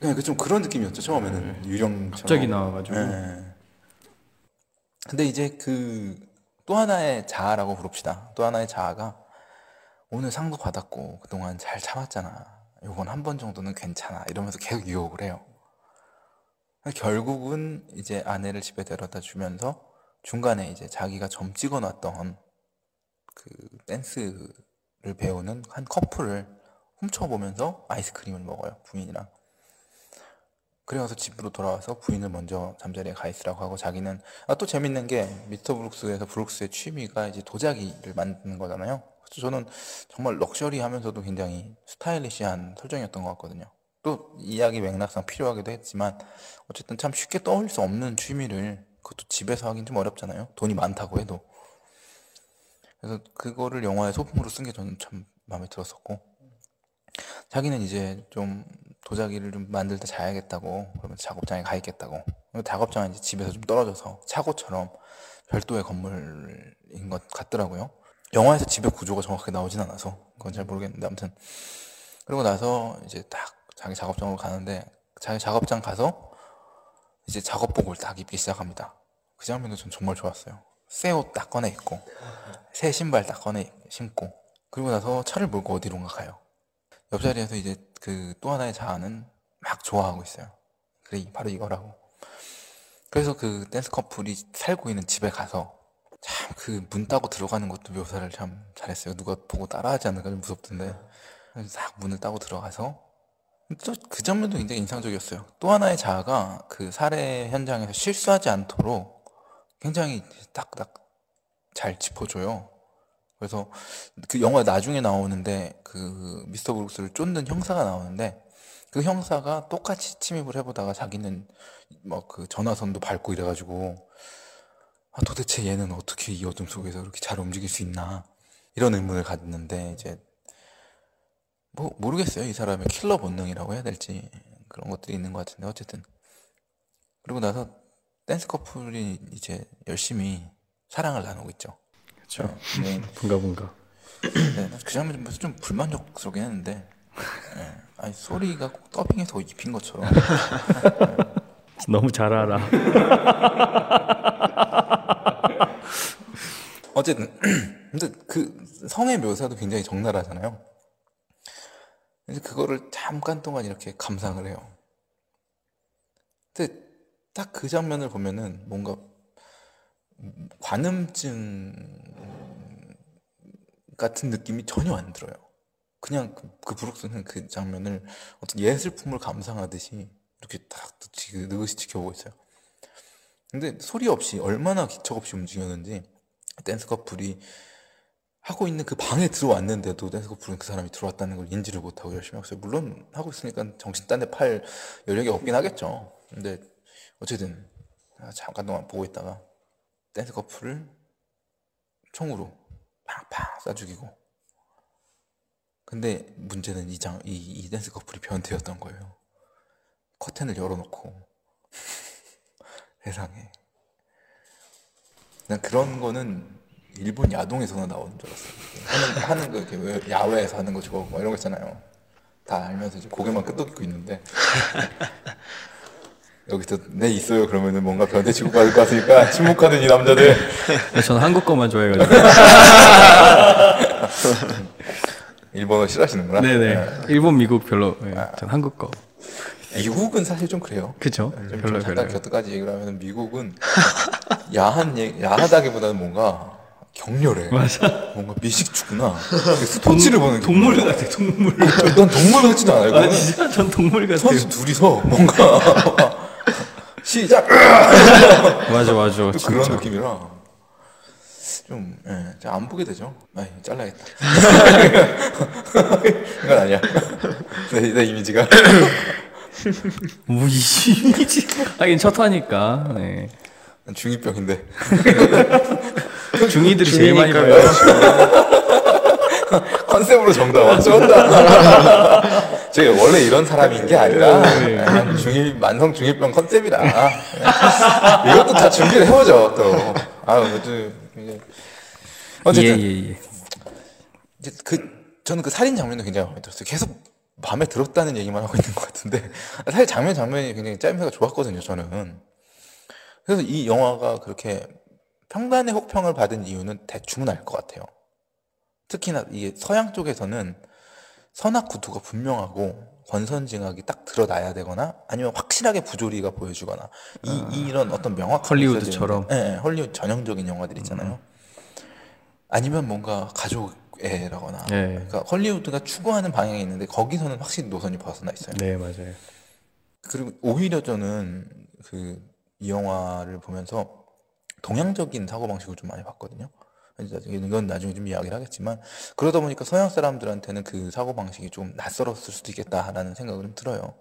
그냥 그좀 그런 느낌이었죠 처음에는 유령처럼 갑자기 나와가지고. 예. 근데 이제 그 또 하나의 자아라고 부릅시다. 또 하나의 자아가 오늘 상도 받았고 그동안 잘 참았잖아. 요건 한 번 정도는 괜찮아. 이러면서 계속 유혹을 해요. 결국은 이제 아내를 집에 데려다 주면서 중간에 이제 자기가 점 찍어 놨던 그 댄스를 배우는 한 커플을 훔쳐보면서 아이스크림을 먹어요. 부인이랑. 그래서 집으로 돌아와서 부인을 먼저 잠자리에 가 있으라고 하고 자기는 아, 또 재밌는 게 미스터 브룩스에서 브룩스의 취미가 이제 도자기를 만드는 거잖아요. 그래서 저는 정말 럭셔리하면서도 굉장히 스타일리시한 설정이었던 것 같거든요. 또 이야기 맥락상 필요하기도 했지만 어쨌든 참 쉽게 떠올릴 수 없는 취미를 그것도 집에서 하긴 좀 어렵잖아요. 돈이 많다고 해도. 그래서 그거를 영화의 소품으로 쓴 게 저는 참 마음에 들었었고 자기는 이제 좀 도자기를 좀 만들 때 자야겠다고 그러면 작업장에 가 있겠다고 작업장은 이제 집에서 좀 떨어져서 차고처럼 별도의 건물인 것 같더라고요 영화에서 집의 구조가 정확하게 나오진 않아서 그건 잘 모르겠는데 아무튼 그리고 나서 이제 딱 자기 작업장으로 가는데 자기 작업장 가서 이제 작업복을 딱 입기 시작합니다 그 장면도 전 정말 좋았어요 새 옷 딱 꺼내 입고 새 신발 딱 꺼내 신고 그리고 나서 차를 몰고 어디론가 가요 옆자리에서 이제 그 또 하나의 자아는 막 좋아하고 있어요. 그래, 바로 이거라고. 그래서 그 댄스 커플이 살고 있는 집에 가서 참 그 문 따고 들어가는 것도 묘사를 참 잘했어요. 누가 보고 따라하지 않을까 좀 무섭던데. 싹 문을 따고 들어가서 또 그 장면도 굉장히 인상적이었어요. 또 하나의 자아가 그 살해 현장에서 실수하지 않도록 굉장히 딱딱 잘 짚어줘요. 그래서 그 영화 나중에 나오는데 그 미스터 브룩스를 쫓는 형사가 나오는데 그 형사가 똑같이 침입을 해보다가 자기는 막 그 전화선도 밟고 이래가지고 아 도대체 얘는 어떻게 이 어둠 속에서 이렇게 잘 움직일 수 있나 이런 의문을 갖는데 이제 뭐 모르겠어요 이 사람의 킬러 본능이라고 해야 될지 그런 것들이 있는 것 같은데 어쨌든 그리고 나서 댄스 커플이 이제 열심히 사랑을 나누고 있죠. 그렇죠. 네. 분가 분가. 네, 그 장면 좀, 좀 불만족스럽긴 했는데 네. 아니 소리가 꼭 더빙해서 입힌 것처럼 너무 잘 알아. 어쨌든 근데 그 성의 묘사도 굉장히 적나라하잖아요. 그래서 그거를 잠깐 동안 이렇게 감상을 해요. 근데 딱 그 장면을 보면은 뭔가 관음증 같은 느낌이 전혀 안 들어요. 그냥 그, 그 브룩스는 그 장면을 어떤 예술품을 감상하듯이 이렇게 딱 지- 느긋이 지켜보고 있어요. 근데 소리 없이 얼마나 기척 없이 움직였는지 댄스 커플이 하고 있는 그 방에 들어왔는데도 댄스 커플은 그 사람이 들어왔다는 걸 인지를 못하고 열심히 하고 있어요. 물론 하고 있으니까 정신 딴 데 팔 여력이 없긴 하겠죠. 근데 어쨌든 잠깐 동안 보고 있다가 댄스 커플을 총으로 팡팡 쏴 죽이고 근데 문제는 이, 장, 이, 이 댄스 커플이 변태였던 거예요. 커튼을 열어놓고 세상에 난 그런 거는 일본 야동에서나 나오는 줄 알았어요. 하는, 하는 거 이렇게 왜 야외에서 하는 거 저거 뭐 이런 거 있잖아요. 다 알면서 이제 고개만 끄덕이고 있는데 여기서 네 있어요 그러면은 뭔가 변태치고 받을 것 같으니까 침묵하는 이 남자들 저는 한국 거만 좋아해가지고. 일본어 싫어하시는구나. 네네. 일본, 미국 별로. 네, 전 한국 거. 미국은 사실 좀 그래요. 그죠? 좀, 별로 좀 잠깐 별로. 곁까지 얘기를 하면 미국은 야한 얘기, 야하다기보다는 뭔가 격렬해. 맞아. 뭔가 미식축구나 스포츠를 보는 게 동물 같아, 동물. 난 동물 같지도 않아요. 아 진짜 전 동물 같아요. 선수 둘이서 뭔가 시작 맞아, 맞아. 또 그런. 느낌이라 좀 예, 보게 되죠. 아이 잘라야겠다. 이건 아니야. 내, 내 이미지가 뭐 이미지. 하긴 첫 화니까. 네. 난 중이병인데 중이들이 제일 많이 봐요. 컨셉으로 정답 맞췄다. 제가 원래 이런 사람인 게 아니라 그냥 중일 만성 중일병 컨셉이라 이것도 다 준비를 해보죠 또. 아유 이제 어쨌든 예, 예, 예. 이제 그 저는 그 살인 장면도 굉장히 마음에 들었어요. 계속 마음에 들었다는 얘기만 하고 있는 것 같은데 사실 장면 장면이 굉장히 짜임새가 좋았거든요. 저는 그래서 이 영화가 그렇게 평단의 혹평을 받은 이유는 대충은 알 것 같아요. 특히나 이게 서양 쪽에서는 선악 구도가 분명하고 권선징악이 딱 드러나야 되거나 아니면 확실하게 부조리가 보여주거나 이, 이런 어떤 명확한 헐리우드처럼. 예, 예, 헐리우드 전형적인 영화들 있잖아요. 아니면 뭔가 가족애라거나 네. 그러니까 헐리우드가 추구하는 방향이 있는데 거기서는 확실히 노선이 벗어나 있어요. 네, 맞아요. 그리고 오히려 저는 그 이 영화를 보면서 동양적인 사고 방식을 좀 많이 봤거든요. 이건 나중에 좀 이야기를 하겠지만 그러다 보니까 서양 사람들한테는 그 사고 방식이 좀 낯설었을 수도 있겠다라는 생각은 좀 들어요.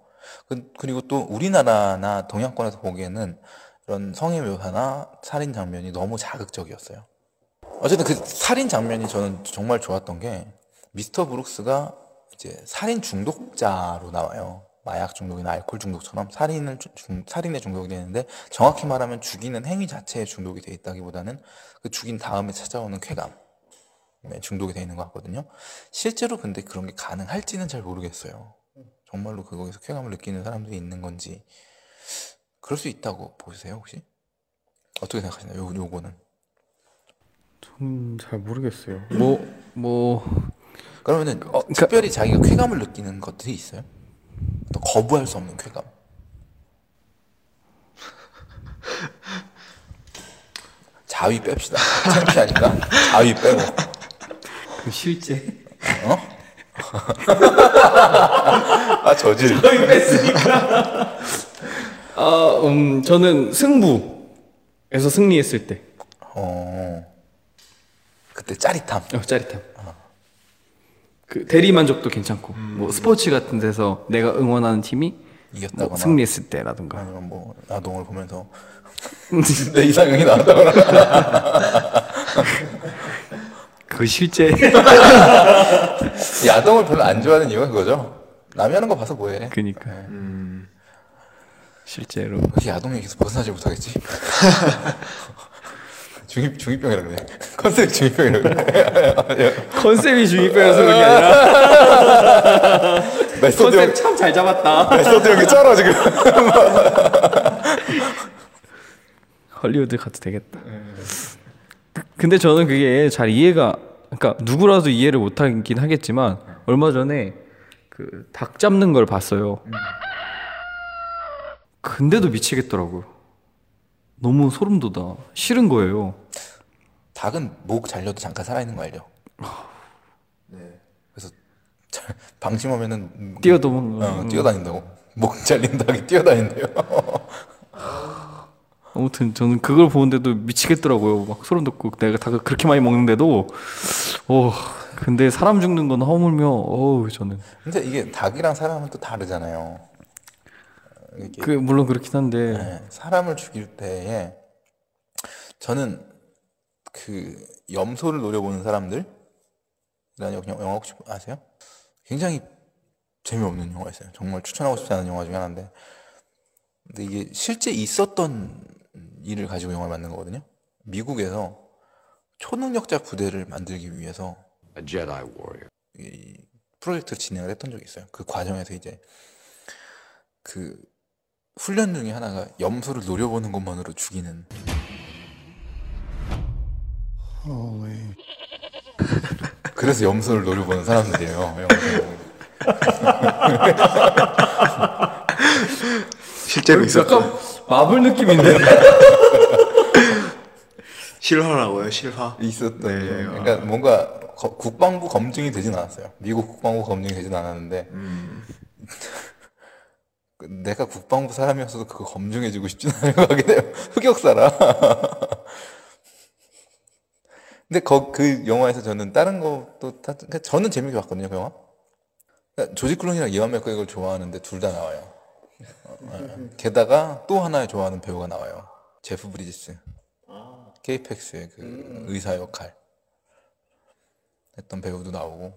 그- 그리고 또 우리나라나 동양권에서 보기에는 이런 성의 묘사나 살인 장면이 너무 자극적이었어요. 어쨌든 그 살인 장면이 저는 정말 좋았던 게 미스터 브룩스가 이제 살인 중독자로 나와요. 마약 중독이나 알코올 중독처럼 살인을 주- 중- 살인에 중독이 되는데 정확히 말하면 죽이는 행위 자체에 중독이 돼 있다기보다는 그 죽인 다음에 찾아오는 쾌감에 중독이 돼 있는 것 같거든요. 실제로 근데 그런 게 가능할지는 잘 모르겠어요. 정말로 그거에서 쾌감을 느끼는 사람들이 있는 건지 그럴 수 있다고 보세요 혹시? 어떻게 생각하시나요? 요, 요거는 음, 잘 모르겠어요. 뭐, 뭐, 그러면은 어, 그러니까- 특별히 자기가 쾌감을 느끼는 것들이 있어요? 또 거부할 수 없는 쾌감. 자위 뺍시다. 창피하니까 자위 빼고. 그 실제. 어? 아 저질. 아, 음, 저는 승부에서 승리했을 때. 어. 그때 짜릿함. 어, 짜릿함. 그 대리 만족도 괜찮고, 뭐 스포츠 같은 데서 내가 응원하는 팀이 이겼다거나. 뭐 승리했을 때라든가. 아니면 뭐 아동을 보면서 내 이상형이 나왔다거나. 그 실제. 이 아동을 별로 안 좋아하는 이유가 그거죠. 남이 하는 거 봐서 뭐해. 그니까. 실제로. 어떻게 아동 얘기에서 벗어나지 못하겠지? 중입 중이병이라 그래. 컨셉 중이병이라 그래. 컨셉이 중이병이라서 그런 게 아니라. 컨셉 참 잘 잡았다. 메소드 연기 쩔어 지금. 헐리우드 가도 되겠다. 근데 저는 그게 잘 이해가, 그러니까 누구라도 이해를 못 하긴 하겠지만 얼마 전에 그 닭 잡는 걸 봤어요. 근데도 미치겠더라고요. 너무 소름 돋아. 싫은 거예요. 닭은 목 잘려도 잠깐 살아있는 거 알죠? 네. 그래서 자- 방심하면은 뛰어 도망가. 어, 뛰어다닌다고. 목 잘린 닭이 뛰어다닌대요. 아무튼 저는 그걸 보는데도 미치겠더라고요. 막 소름 돋고 내가 닭을 그렇게 많이 먹는데도 어 근데 사람 죽는 건 허물며 어우 저는 근데 이게 닭이랑 사람은 또 다르잖아요. 그 물론 그렇긴 한데 네, 사람을 죽일 때에 저는 그 염소를 노려보는 사람들 이라는 영화 영화 혹시 아세요? 굉장히 재미없는 영화였어요. 정말 추천하고 싶지 않은 영화 중에 하나인데 근데 이게 실제 있었던 일을 가지고 영화를 만든 거거든요. 미국에서 초능력자 부대를 만들기 위해서 A Jedi warrior. 이 프로젝트를 진행을 했던 적이 있어요. 그 과정에서 이제 그 훈련 중에 하나가 염소를 노려보는 것만으로 죽이는 Holy. 그래서 염소를 노려보는 사람들이에요. 실제로 있었고 약간 마블 느낌인데. 실화라고요 실화. 있었던 네, 거. 아. 그러니까 뭔가 거- 국방부 검증이 되진 않았어요. 미국 국방부 검증이 되진 않았는데 음. 그 내가 국방부 사람이었어도 그거 검증해주고 싶진 않은 것 같긴 해요. 흑역사라. 근데 거, 그 영화에서 저는 다른 것도 다, 그러니까 저는 재밌게 봤거든요, 그 영화. 그러니까 조지 클론이랑 이완 맥그reg을 좋아하는데 둘 다 나와요. 어, 어. 게다가 또 하나 좋아하는 배우가 나와요. 제프 브리지스. 케이펙스의 그 의사 역할 했던 배우도 나오고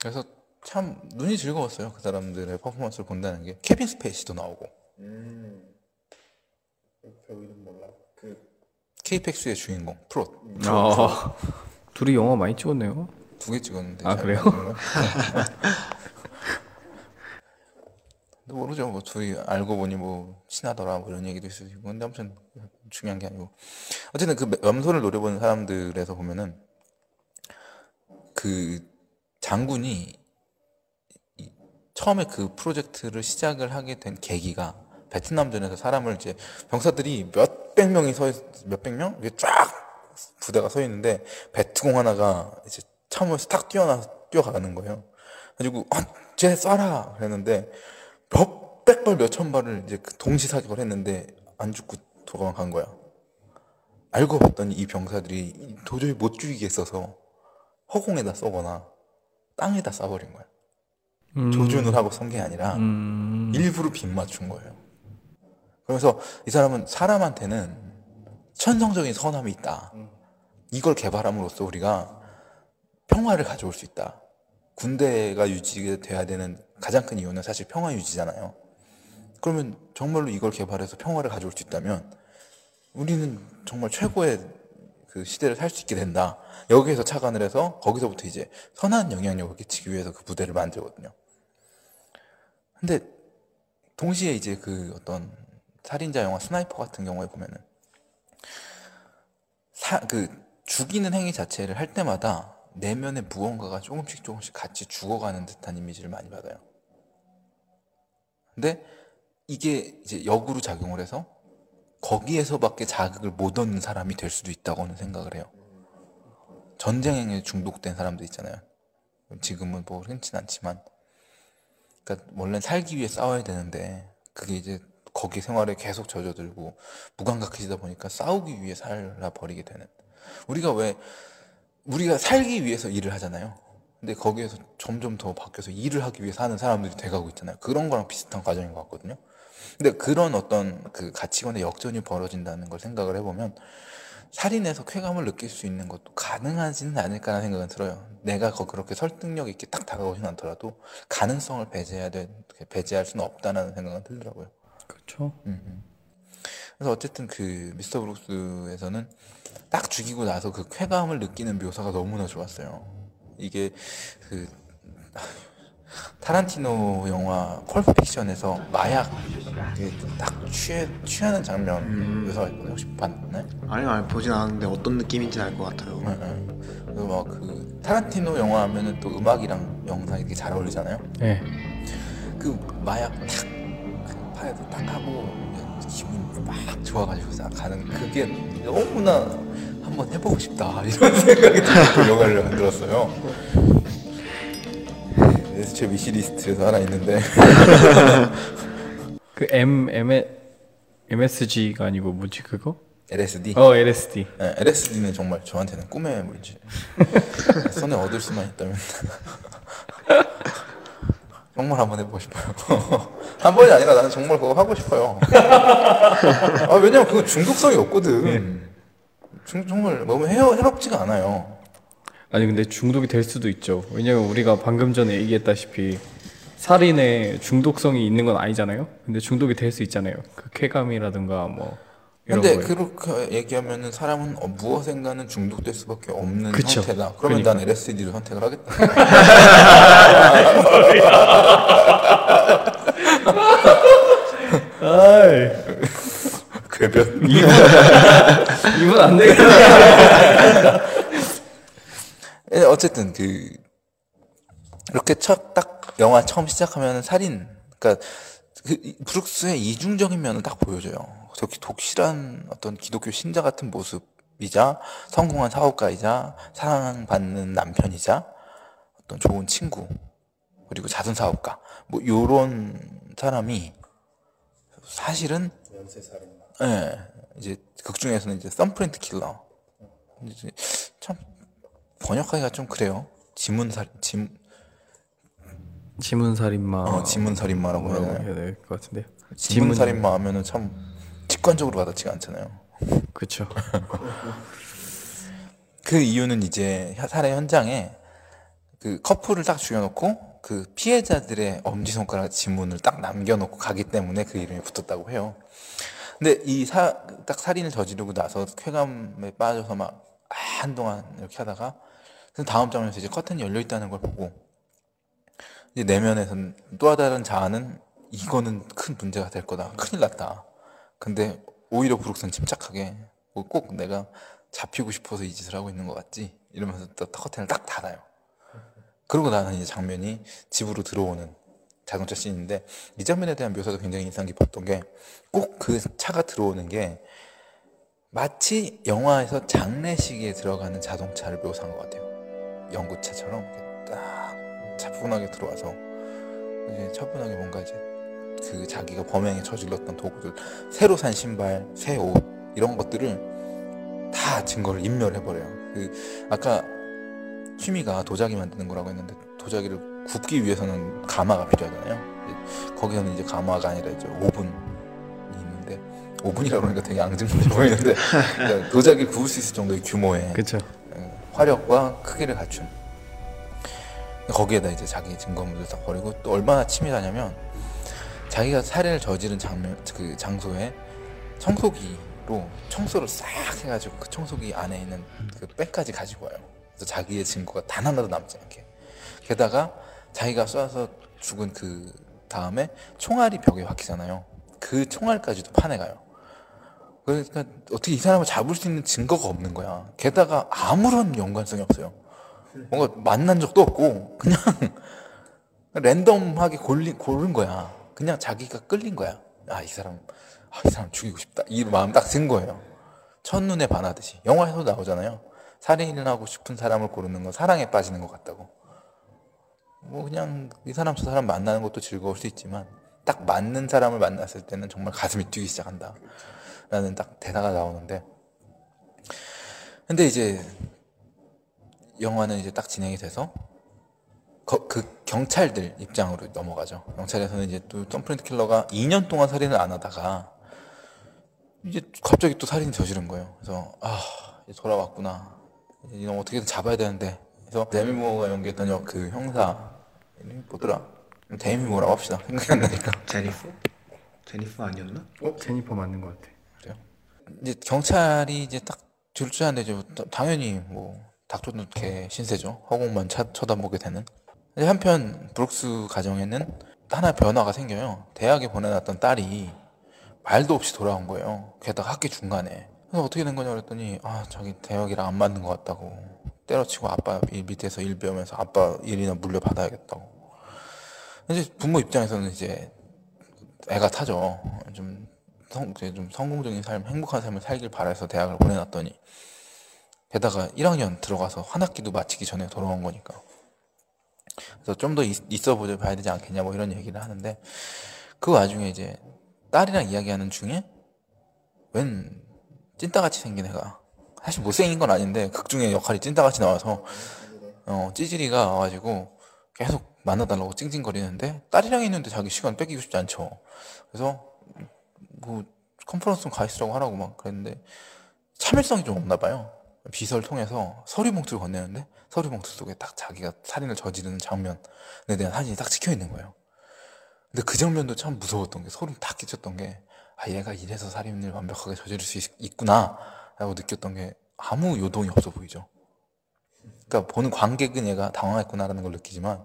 그래서 참 눈이 즐거웠어요. 그 사람들의 퍼포먼스를 본다는 게. 케빈 스페이시도 나오고. 배우 이름 몰라. 그 케이펙스의 주인공 프롯. 아, 둘이 영화 많이 찍었네요. 두 개 찍었는데 아, 잘 그래요? 모르죠. 뭐 둘이 알고 보니 뭐 친하더라 뭐 이런 얘기도 있을 수 있고. 근데 아무튼 중요한 게 아니고. 어쨌든 그 염소를 노려보는 사람들에서 보면은 그 장군이 이- 처음에 그 프로젝트를 시작을 하게 된 계기가 베트남전에서 사람을 이제 병사들이 몇백 명이 서 있, 몇백 명? 이게 쫙 부대가 서 있는데 베트공 하나가 이제 참으면서 탁 뛰어나 뛰어가는 거예요. 가지고 아, 쟤 쏴라 그랬는데 몇백 발 몇천 발을 이제 그 동시 사격을 했는데 안 죽고 도망간 거야. 알고 봤더니 이 병사들이 도저히 못 죽이겠어서 허공에다 쏘거나 땅에다 쏴버린 거야. 조준을 하고 쏜게 아니라 음, 일부러 빗 맞춘 거예요. 그래서 이 사람은 사람한테는 천성적인 선함이 있다. 이걸 개발함으로써 우리가 평화를 가져올 수 있다. 군대가 유지돼야 되는 가장 큰 이유는 사실 평화 유지잖아요. 그러면 정말로 이걸 개발해서 평화를 가져올 수 있다면 우리는 정말 최고의 그 시대를 살 수 있게 된다. 여기에서 착안을 해서 거기서부터 이제 선한 영향력을 끼치기 위해서 그 부대를 만들거든요. 근데 동시에 이제 그 어떤 살인자 영화 스나이퍼 같은 경우에 보면은 사, 그 죽이는 행위 자체를 할 때마다 내면에 무언가가 조금씩 조금씩 같이 죽어가는 듯한 이미지를 많이 받아요. 근데 이게 이제 역으로 작용을 해서 거기에서밖에 자극을 못 얻는 사람이 될 수도 있다고는 생각을 해요. 전쟁에 중독된 사람들 있잖아요. 지금은 뭐 흔치 않지만 그러니까 원래 살기 위해 싸워야 되는데 그게 이제 거기 생활에 계속 젖어들고 무감각해지다 보니까 싸우기 위해 살아 버리게 되는 우리가 왜 우리가 살기 위해서 일을 하잖아요. 근데 거기에서 점점 더 바뀌어서 일을 하기 위해 사는 사람들이 돼가고 있잖아요. 그런 거랑 비슷한 과정인 것 같거든요. 근데 그런 어떤 그 가치관의 역전이 벌어진다는 걸 생각을 해보면 살인해서 쾌감을 느낄 수 있는 것도 가능하지는 않을까라는 생각은 들어요. 내가 거 그렇게 설득력 있게 딱 다가오진 않더라도 가능성을 배제해야 돼 배제할 수는 없다는 생각은 들더라고요. 그렇죠. 그래서 어쨌든 그 미스터 브룩스에서는 딱 죽이고 나서 그 쾌감을 느끼는 묘사가 너무나 좋았어요. 이게 그 타란티노 영화 펄프 픽션에서 마약 이렇게 딱 취해 취하는 장면 묘사가 있거든요. 혹시 봤나요? 아니요, 아니 보진 않았는데 어떤 느낌인지 알 것 같아요. 네, 네. 그리고 막그 타란티노 영화 하면은 또 음악이랑 영상이 되게 잘 어울리잖아요. 네. 그 마약 탁그 파에도 딱 하고 기분이 막 좋아가지고 싹 가는 그게 너무나 한번 해보고 싶다 이런 생각이 들어서 그 영화를 만들었어요. 그래서 제 위시리스트에서 하나 있는데 그 M M MSG가 아니고 뭐지 그거? LSD. 어 LSD. 네, LSD는 정말 저한테는 꿈의 물질. 손에 얻을 수만 있다면 정말 한번 해보고 싶어요. 한 번이 아니라 나는 정말 그거 하고 싶어요. 아, 왜냐면 그거 중독성이 없거든. 중, 정말 너무 해, 해롭지가 않아요. 아니 근데 중독이 될 수도 있죠. 왜냐면 우리가 방금 전에 얘기했다시피 살인에 중독성이 있는 건 아니잖아요. 근데 중독이 될 수 있잖아요. 그 쾌감이라든가 뭐 이런 근데 거예요. 그렇게 얘기하면은 사람은 어, 무엇인가는 중독될 수밖에 없는 그쵸. 형태다. 그러면 그러니까. 난 LSD를 선택을 하겠다. 궤변. 이분 안 되겠다. 예, 어쨌든 그 이렇게 첫 딱 영화 처음 시작하면 살인 그러니까 그 이- 브룩스의 이중적인 면을 딱 보여줘요. 저기 독실한 어떤 기독교 신자 같은 모습이자 성공한 사업가이자 사랑받는 남편이자 어떤 좋은 친구 그리고 자선 사업가 뭐 요런 사람이 사실은 예 이제 극 중에서는 이제 썸프린트 킬러 이제 참 번역하기가 좀 그래요. 지문살 지, 지문살인마. 어, 지문살인마라고 해야 되나요? 해야 될 것 같은데. 지문살인마 하면은 참 직관적으로 와닿지가 않잖아요. 그렇죠. 그 이유는 이제 살해 현장에 그 커플을 딱 죽여놓고 그 피해자들의 엄지손가락 지문을 딱 남겨놓고 가기 때문에 그 이름이 붙었다고 해요. 근데 이딱 살인을 저지르고 나서 쾌감에 빠져서 막 한동안 이렇게 하다가 그 다음 장면에서 이제 커튼이 열려 있다는 걸 보고 이제 내면에서는 또 다른 자아는 이거는 큰 문제가 될 거다. 큰일 났다. 근데 오히려 브룩스는 침착하게 뭐꼭 내가 잡히고 싶어서 이 짓을 하고 있는 것 같지? 이러면서 또 커튼을 딱 닫아요. 그러고 나는 이제 장면이 집으로 들어오는 자동차 씬인데 이 장면에 대한 묘사도 굉장히 인상 깊었던 게 꼭 그 차가 들어오는 게 마치 영화에서 장례식에 들어가는 자동차를 묘사한 것 같아요. 연구차처럼 이렇게 딱 차분하게 들어와서 이제 차분하게 뭔가 이제 그 자기가 범행에 저질렀던 도구들 새로 산 신발, 새 옷 이런 것들을 다 증거를 인멸해버려요. 그 아까 취미가 도자기 만드는 거라고 했는데 도자기를 굽기 위해서는 가마가 필요하잖아요. 이제 거기서는 이제 가마가 아니라 이제 오븐이 있는데 오븐이라고 하니까 되게 앙증맞아 보이는데 그러니까 도자기를 구울 수 있을 정도의 규모의. 어, 화력과 크기를 갖춘 거기에다 이제 자기 증거물을 다 버리고 또 얼마나 치밀하냐면 자기가 살해를 저지른 장면 그 장소에 청소기로 청소를 싹 해가지고 그 청소기 안에 있는 그 백까지 가지고 와요. 그래서 자기의 증거가 단 하나도 남지 않게. 게다가 자기가 쏴서 죽은 그 다음에 총알이 벽에 박히잖아요. 그 총알까지도 파내가요. 그러니까 어떻게 이 사람을 잡을 수 있는 증거가 없는 거야. 게다가 아무런 연관성이 없어요. 뭔가 만난 적도 없고 그냥 랜덤하게 골린 고른 거야. 그냥 자기가 끌린 거야. 아 이 사람, 아, 이 사람 죽이고 싶다. 이 마음 딱 든 거예요. 첫눈에 반하듯이. 영화에서 나오잖아요. 살인을 하고 싶은 사람을 고르는 건 사랑에 빠지는 것 같다고. 뭐 그냥 이 사람 저 사람 만나는 것도 즐거울 수 있지만 딱 맞는 사람을 만났을 때는 정말 가슴이 뛰기 시작한다. 라는 딱 대사가 나오는데 근데 이제 영화는 이제 딱 진행이 돼서 거- 그 경찰들 입장으로 넘어가죠. 경찰에서는 이제 또 덤프린트 킬러가 2년 동안 살인을 안 하다가 이제 갑자기 또 살인을 저지른 거예요. 그래서 아 이제 돌아왔구나. 이놈 어떻게든 잡아야 되는데. 그래서 데미 모어가 연기했던 여- 그 형사 이름이 뭐더라? 데미 모어라고 합시다. 생각이 안 나니까. 제니퍼? 제니퍼 아니었나? 제니퍼 맞는 것 같아. 이제 경찰이 이제 딱 질주하는데 다- 당연히 뭐 닥쳐도 개 신세죠. 허공만 차- 쳐다보게 되는. 한편 브룩스 가정에는 하나 변화가 생겨요. 대학에 보내놨던 딸이 말도 없이 돌아온 거예요. 게다가 학기 중간에. 그래서 어떻게 된 거냐 그랬더니 아 자기 대학이랑 안 맞는 것 같다고 때려치고 아빠 일 밑에서 일 배우면서 아빠 일이나 물려받아야겠다고. 이제 부모 입장에서는 이제 애가 타죠. 좀, 성, 좀 성공적인 삶, 행복한 삶을 살길 바라서 대학을 보내놨더니 게다가 1학년 들어가서 한 학기도 마치기 전에 돌아온 거니까. 그래서 좀 더 있어 보자 봐야 되지 않겠냐 뭐 이런 얘기를 하는데 그 와중에 이제 딸이랑 이야기하는 중에 웬 찐따같이 생긴 애가 사실 못생긴 건 아닌데 극 중에 역할이 찐따같이 나와서 어 찌질이가 와가지고 계속 만나달라고 찡찡거리는데 딸이랑 있는데 자기 시간 뺏기고 싶지 않죠. 그래서 뭐 컨퍼런스 가 있으라고 하라고 막 그랬는데 참을성이 좀 없나 봐요. 비서를 통해서 서류 봉투를 건네는데 서류 봉투 속에 딱 자기가 살인을 저지르는 장면에 대한 사진이 딱 찍혀 있는 거예요. 근데 그 장면도 참 무서웠던 게 소름 딱 끼쳤던 게 아 얘가 이래서 살인을 완벽하게 저지를 수 있, 있구나 라고 느꼈던 게 아무 요동이 없어 보이죠. 그러니까 보는 관객은 얘가 당황했구나라는 걸 느끼지만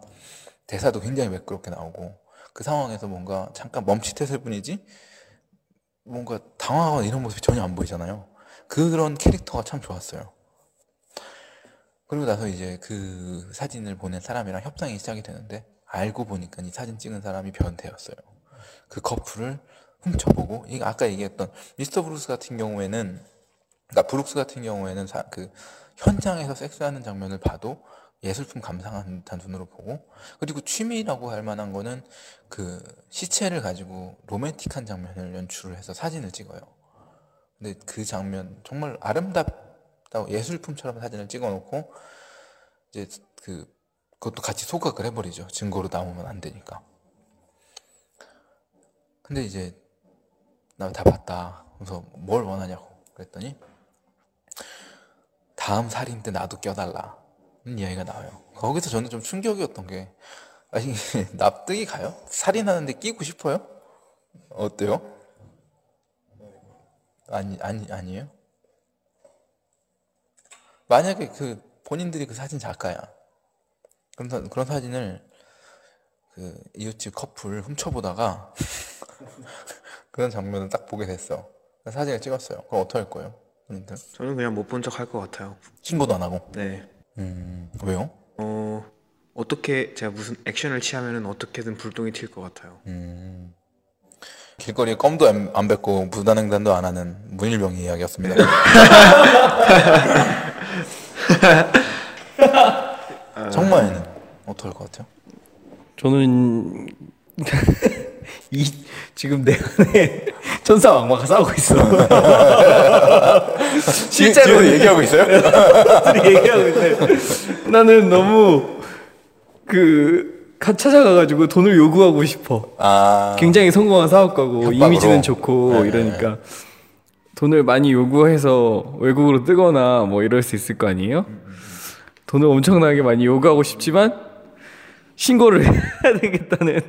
대사도 굉장히 매끄럽게 나오고 그 상황에서 뭔가 잠깐 멈칫했을 뿐이지 뭔가 당황하거나 이런 모습이 전혀 안 보이잖아요. 그런 캐릭터가 참 좋았어요. 그리고 나서 이제 그 사진을 보낸 사람이랑 협상이 시작이 되는데 알고 보니까 이 사진 찍은 사람이 변태였어요. 그 커플을 훔쳐보고 아까 얘기했던 미스터 브룩스 같은 경우에는 그러니까 브룩스 같은 경우에는 사- 그 현장에서 섹스하는 장면을 봐도 예술품 감상한다는 눈으로 보고 그리고 취미라고 할 만한 거는 그 시체를 가지고 로맨틱한 장면을 연출을 해서 사진을 찍어요. 근데 그 장면 정말 아름답다고 예술품처럼 사진을 찍어놓고 이제 그 그것도 같이 소각을 해버리죠. 증거로 남으면 안 되니까. 근데 이제 나 다 봤다. 그래서 뭘 원하냐고 그랬더니 다음 살인 때 나도 껴달라. 는 이야기가 나와요. 거기서 저는 좀 충격이었던 게 아니 납득이 가요? 살인하는데 끼고 싶어요? 어때요? 아니 아니 아니에요? 만약에 그 본인들이 그 사진 작가야. 그런 사- 그런 사진을 그 이웃집 커플 훔쳐보다가 그런 장면을 딱 보게 됐어. 사진을 찍었어요. 그럼 어떻게 할 거예요? 본인들? 저는 그냥 못 본 척 할 것 같아요. 신고도 안 하고. 네. 음 왜요? 어 어떻게 제가 무슨 액션을 취하면은 어떻게든 불똥이 튈 것 같아요. 음. 길거리에 껌도 안, 안 뱉고 부단횡단도 안 하는 문일병의 이야기였습니다. 정말에는 어떨 것 같아요? 저는 이 지금 내 안에 천사 왕마가 싸우고 있어. 실제로 얘기하고 있어요? 얘기하고 있는데 나는 너무 그 가- 찾아가가지고 돈을 요구하고 싶어. 아, 굉장히 성공한 사업가고 협박으로? 이미지는 좋고 네, 이러니까 돈을 많이 요구해서 외국으로 뜨거나 뭐 이럴 수 있을 거 아니에요? 돈을 엄청나게 많이 요구하고 싶지만 신고를 해야 되겠다는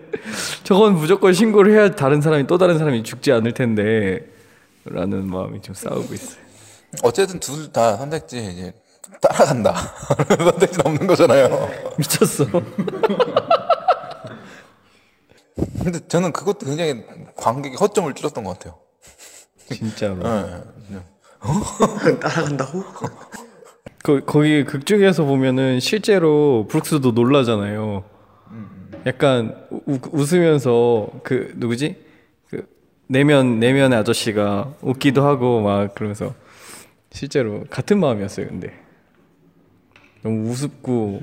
저건 무조건 신고를 해야 다른 사람이 또 다른 사람이 죽지 않을 텐데 라는 마음이 좀 싸우고 있어요. 어쨌든 둘 다 선택지 이제 따라간다. 선택지 없는 거잖아요. 미쳤어. 근데 저는 그것도 굉장히 관객의 허점을 찔렀던 것 같아요. 진짜로. 네. 네. 따라간다고? 거, 거기 극 중에서 보면은 실제로 브룩스도 놀라잖아요. 약간 우, 웃으면서 그 누구지? 그 내면 내면의 아저씨가 웃기도 하고 막 그러면서 실제로 같은 마음이었어요. 근데 너무 우습고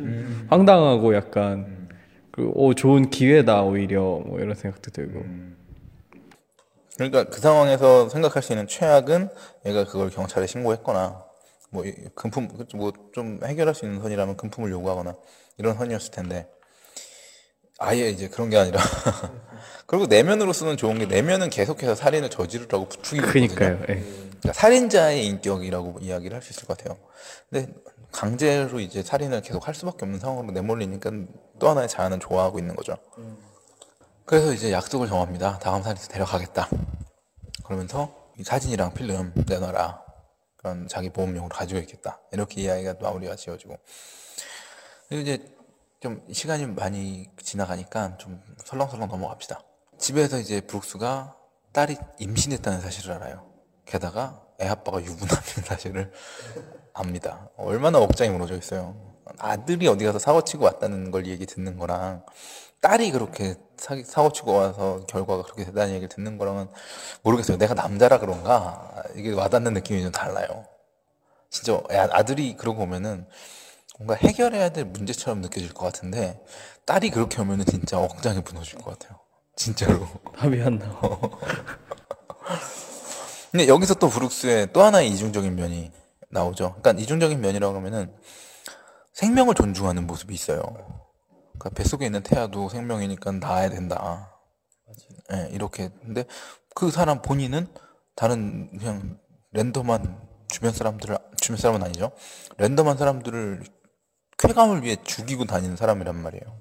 황당하고 약간 그오 좋은 기회다 오히려 뭐 이런 생각도 들고 그러니까 그 상황에서 생각할 수 있는 최악은 얘가 그걸 경찰에 신고했거나 뭐 이- 금품 뭐 좀 해결할 수 있는 선이라면 금품을 요구하거나 이런 선이었을 텐데 아예 이제 그런 게 아니라 그리고 내면으로서는 좋은 게 내면은 계속해서 살인을 저지르라고 부추기고 있거든요. 그니까요. 예. 그러니까 살인자의 인격이라고 이야기를 할 수 있을 것 같아요. 근데 강제로 이제 살인을 계속 할 수밖에 없는 상황으로 내몰리니까 또 하나의 자아는 좋아하고 있는 거죠. 그래서 이제 약속을 정합니다. 다음 살인자 데려가겠다. 그러면서 이 사진이랑 필름 내놔라. 그런 자기 보험용으로 가지고 있겠다. 이렇게 이야기가 마무리가 지어지고. 그리고 이제 좀 시간이 많이 지나가니까 좀 설렁설렁 넘어갑시다. 집에서 이제 브룩스가 딸이 임신했다는 사실을 알아요. 게다가 애 아빠가 유부남인 사실을 압니다. 얼마나 억장이 무너져 있어요. 아들이 어디 가서 사고 치고 왔다는 걸 얘기 듣는 거랑 딸이 그렇게 사, 사고 치고 와서 결과가 그렇게 되다는 얘기를 듣는 거랑은 모르겠어요. 내가 남자라 그런가 이게 와닿는 느낌이 좀 달라요. 진짜 애- 아들이 그러고 오면은 뭔가 해결해야 될 문제처럼 느껴질 것 같은데 딸이 그렇게 오면은 진짜 억장이 무너질 것 같아요. 진짜로. 답이 안 나와. 근데 여기서 또 브룩스의 또 하나의 이중적인 면이 나오죠. 그러니까 이중적인 면이라고 하면은 생명을 존중하는 모습이 있어요. 그러니까 뱃속에 있는 태아도 생명이니까 낳아야 된다. 예, 이렇게. 근데 그 사람 본인은 다른 그냥 랜덤한 주변 사람들을 주변 사람은 아니죠. 랜덤한 사람들을 쾌감을 위해 죽이고 다니는 사람이란 말이에요.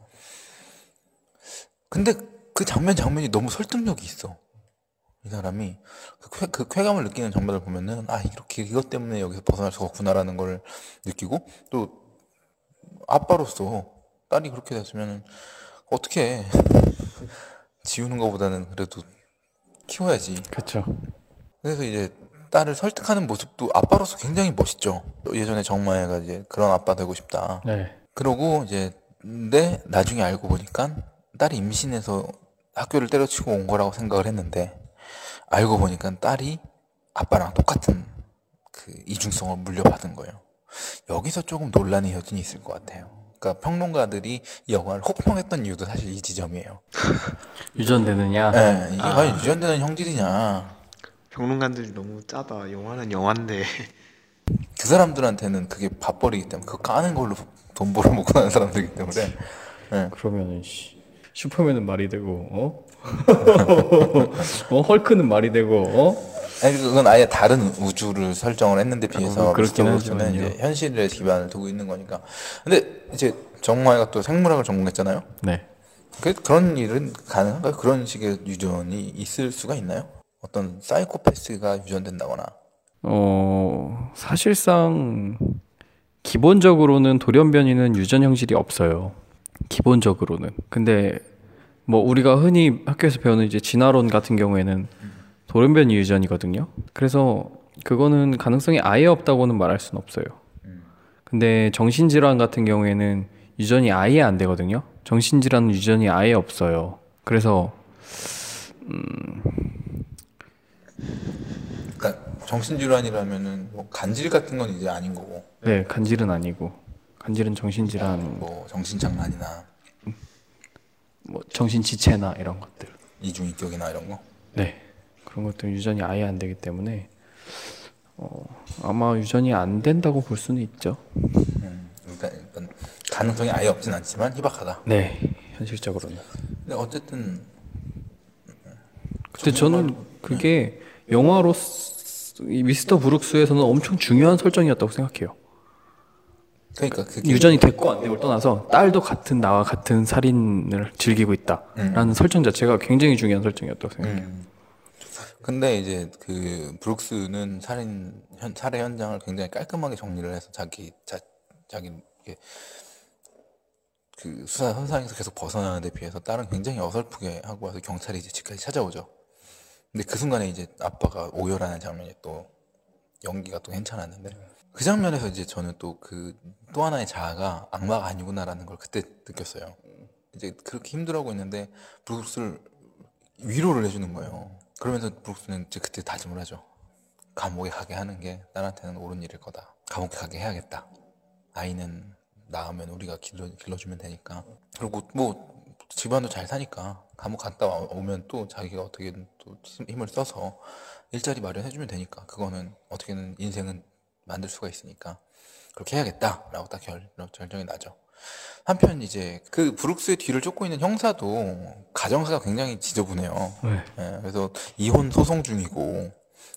근데 그 장면 장면이 너무 설득력이 있어. 이 사람이 그, 쾌, 그 쾌감을 느끼는 장면을 보면은 아 이렇게 이것 때문에 여기서 벗어날 수가 없구나라는 걸 느끼고 또 아빠로서 딸이 그렇게 됐으면은 어떻게 지우는 것보다는 그래도 키워야지. 그렇죠. 그래서 이제 딸을 설득하는 모습도 아빠로서 굉장히 멋있죠. 예전에 정마애가 이제 그런 아빠 되고 싶다. 네. 그러고 이제 근데 나중에 알고 보니까 딸이 임신해서 학교를 때려치고 온 거라고 생각을 했는데 알고 보니까 딸이 아빠랑 똑같은 그 이중성을 물려받은 거예요. 여기서 조금 논란의 여진이 있을 것 같아요. 그러니까 평론가들이 이 영화를 혹평했던 이유도 사실 이 지점이에요. 유전되느냐? 네, 이게 과연 유전되는 형질이냐? 평론가들이 너무 짜다. 영화는 영화인데. 그 사람들한테는 그게 밥벌이기 때문에 그거 까는 걸로 돈 벌어 먹고 사는 사람들이기 때문에 네. 그러면은 씨, 슈퍼맨은 말이 되고 어? 어 헐크는 말이 되고 어? 아니 그건 아예 다른 우주를 설정을 했는데 비해서 어, 그렇긴 하지만요. 이제 현실에 기반을 두고 있는 거니까. 근데 이제 정마이가 또 생물학을 전공했잖아요. 네. 그 그런 일은 가능한가요? 그런 식의 유전이 있을 수가 있나요? 어떤 사이코패스가 유전된다거나. 어 사실상 기본적으로는 돌연변이는 유전 형질이 없어요. 기본적으로는. 근데 뭐 우리가 흔히 학교에서 배우는 이제 진화론 같은 경우에는 돌연변이 유전이거든요. 그래서 그거는 가능성이 아예 없다고는 말할 수는 없어요. 근데 정신질환 같은 경우에는 유전이 아예 안 되거든요. 정신질환은 유전이 아예 없어요. 그래서 그러니까 정신질환이라면은 뭐 간질 같은 건 이제 아닌 거고, 네 간질은 아니고 간질은 정신질환 뭐 정신장난이나 뭐 정신지체나 이런 것들. 이중인격이나 이런 거. 네. 그런 것들은 유전이 아예 안 되기 때문에 어, 아마 유전이 안 된다고 볼 수는 있죠. 음, 그러니까 가능성이 아예 없진 않지만 희박하다. 네. 현실적으로는. 근데 어쨌든 근데 저는 그게 영화로 이 미스터 브룩스에서는 엄청 중요한 설정이었다고 생각해요. 그러니까 유전이 됐고 안 되고를 떠나서 딸도 같은 나와 같은 살인을 즐기고 있다라는 설정 자체가 굉장히 중요한 설정이었다고 생각해요. 음. 근데 이제 그 브룩스는 살인 현, 살해 현장을 굉장히 깔끔하게 정리를 해서 자기 자, 자기 그 수사 선상에서 계속 벗어나는 데 비해서 딸은 굉장히 어설프게 하고 와서 경찰이 이제 집까지 찾아오죠. 근데 그 순간에 이제 아빠가 오열하는 장면이 또 연기가 또 괜찮았는데 그 장면에서 이제 저는 또 그 또 하나의 자아가 악마가 아니구나라는 걸 그때 느꼈어요. 이제 그렇게 힘들어하고 있는데 브룩스를 위로를 해주는 거예요. 그러면서 브룩스는 이제 그때 다짐을 하죠. 감옥에 가게 하는 게 딸한테는 옳은 일일 거다. 감옥에 가게 해야겠다. 아이는 낳으면 우리가 길러, 길러주면 되니까. 그리고 뭐 집안도 잘 사니까 감옥 갔다 와- 오면 또 자기가 어떻게든 또 힘- 힘을 써서 일자리 마련해주면 되니까. 그거는 어떻게든 인생은 만들 수가 있으니까 그렇게 해야겠다라고 딱 결, 결정이 나죠. 한편 이제 그 브룩스의 뒤를 쫓고 있는 형사도 가정사가 굉장히 지저분해요. 네. 예, 그래서 이혼 소송 중이고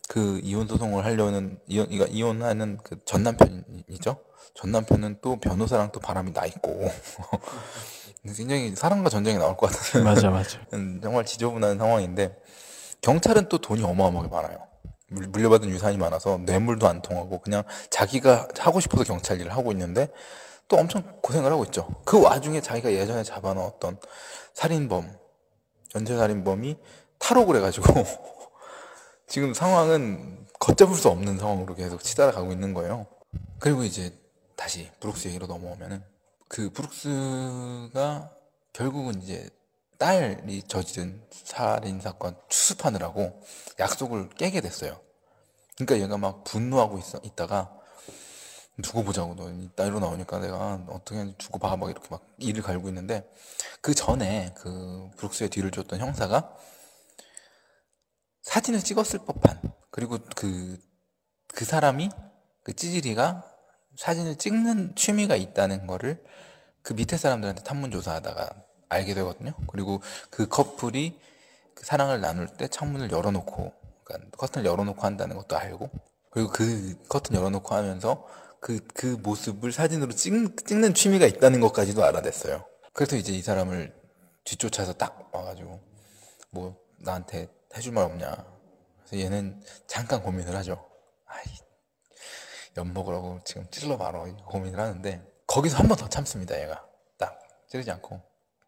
그 이혼 소송을 하려는 이혼 그러니까 이혼하는 그 전 남편이죠. 전 남편은 또 변호사랑 또 바람이 나 있고 굉장히 사랑과 전쟁이 나올 것 같은 맞아 맞아. 음, 정말 지저분한 상황인데 경찰은 또 돈이 어마어마하게 많아요. 물- 물려받은 유산이 많아서 뇌물도 안 통하고 그냥 자기가 하고 싶어서 경찰 일을 하고 있는데 또 엄청 고생을 하고 있죠. 그 와중에 자기가 예전에 잡아놓았던 살인범, 연쇄살인범이 탈옥을 해가지고 지금 상황은 걷잡을 수 없는 상황으로 계속 치달아가고 있는 거예요. 그리고 이제 다시 브룩스 얘기로 넘어오면은 그 브룩스가 결국은 이제 딸이 저지른 살인 사건 추습하느라고 약속을 깨게 됐어요. 그러니까 얘가 막 분노하고 있어, 있다가 두고 보자고 너 이따위로 나오니까 내가 어떻게 두고 봐 막 이렇게 막 이를 갈고 있는데 그 전에 그 브룩스의 뒤를 줬던 형사가 사진을 찍었을 법한 그리고 그 그 사람이 그 찌질이가 사진을 찍는 취미가 있다는 거를 그 밑에 사람들한테 탐문 조사하다가 알게 되거든요. 그리고 그 커플이 그 사랑을 나눌 때 창문을 열어놓고, 그러니까 커튼을 열어놓고 한다는 것도 알고, 그리고 그 커튼 열어놓고 하면서 그, 그 모습을 사진으로 찍, 찍는 취미가 있다는 것까지도 알아냈어요. 그래서 이제 이 사람을 뒤쫓아서 딱 와가지고, 뭐, 나한테 해줄 말 없냐. 그래서 얘는 잠깐 고민을 하죠. 아이, 엿 먹으라고 지금 찔러 말어 고민을 하는데 거기서 한 번 더 참습니다. 얘가 딱 찌르지 않고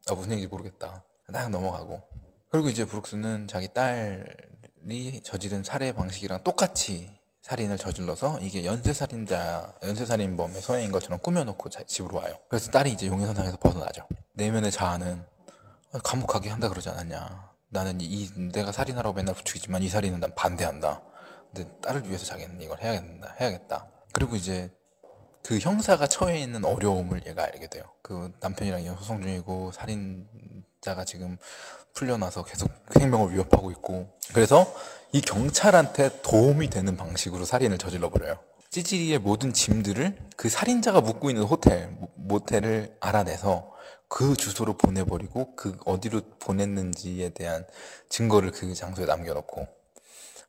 아 무슨 얘기인지 모르겠다. 딱 넘어가고 그리고 이제 브룩스는 자기 딸이 저지른 살해 방식이랑 똑같이 살인을 저질러서 이게 연쇄살인자, 연쇄살인범의 소행인 것처럼 꾸며놓고 자- 집으로 와요. 그래서 딸이 이제 용의선상에서 벗어나죠. 내면의 자아는 아, 감옥 가게 한다 그러지 않았냐. 나는 이 내가 살인하라고 맨날 부추기지만 이 살인은 난 반대한다. 근데 딸을 위해서 자기는 이걸 해야겠다. 해야겠다. 그리고 이제 그 형사가 처해 있는 어려움을 얘가 알게 돼요. 그 남편이랑 소송 중이고 살인자가 지금 풀려나서 계속 생명을 위협하고 있고 그래서 이 경찰한테 도움이 되는 방식으로 살인을 저질러 버려요. 찌질이의 모든 짐들을 그 살인자가 묵고 있는 호텔, 모- 모텔을 알아내서 그 주소로 보내버리고 그 어디로 보냈는지에 대한 증거를 그 장소에 남겨놓고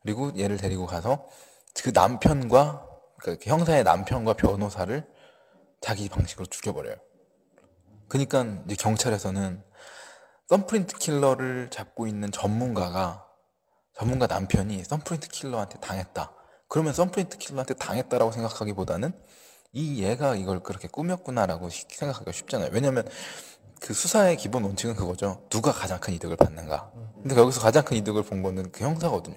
그리고 얘를 데리고 가서 그 남편과 그 형사의 남편과 변호사를 자기 방식으로 죽여버려요. 그러니까 이제 경찰에서는 썸프린트 킬러를 잡고 있는 전문가가 전문가 남편이 썸프린트 킬러한테 당했다. 그러면 썸프린트 킬러한테 당했다라고 생각하기보다는 이 얘가 이걸 그렇게 꾸몄구나라고 시- 생각하기가 쉽잖아요. 왜냐면 그 수사의 기본 원칙은 그거죠. 누가 가장 큰 이득을 받는가. 근데 여기서 가장 큰 이득을 본 거는 그 형사거든요.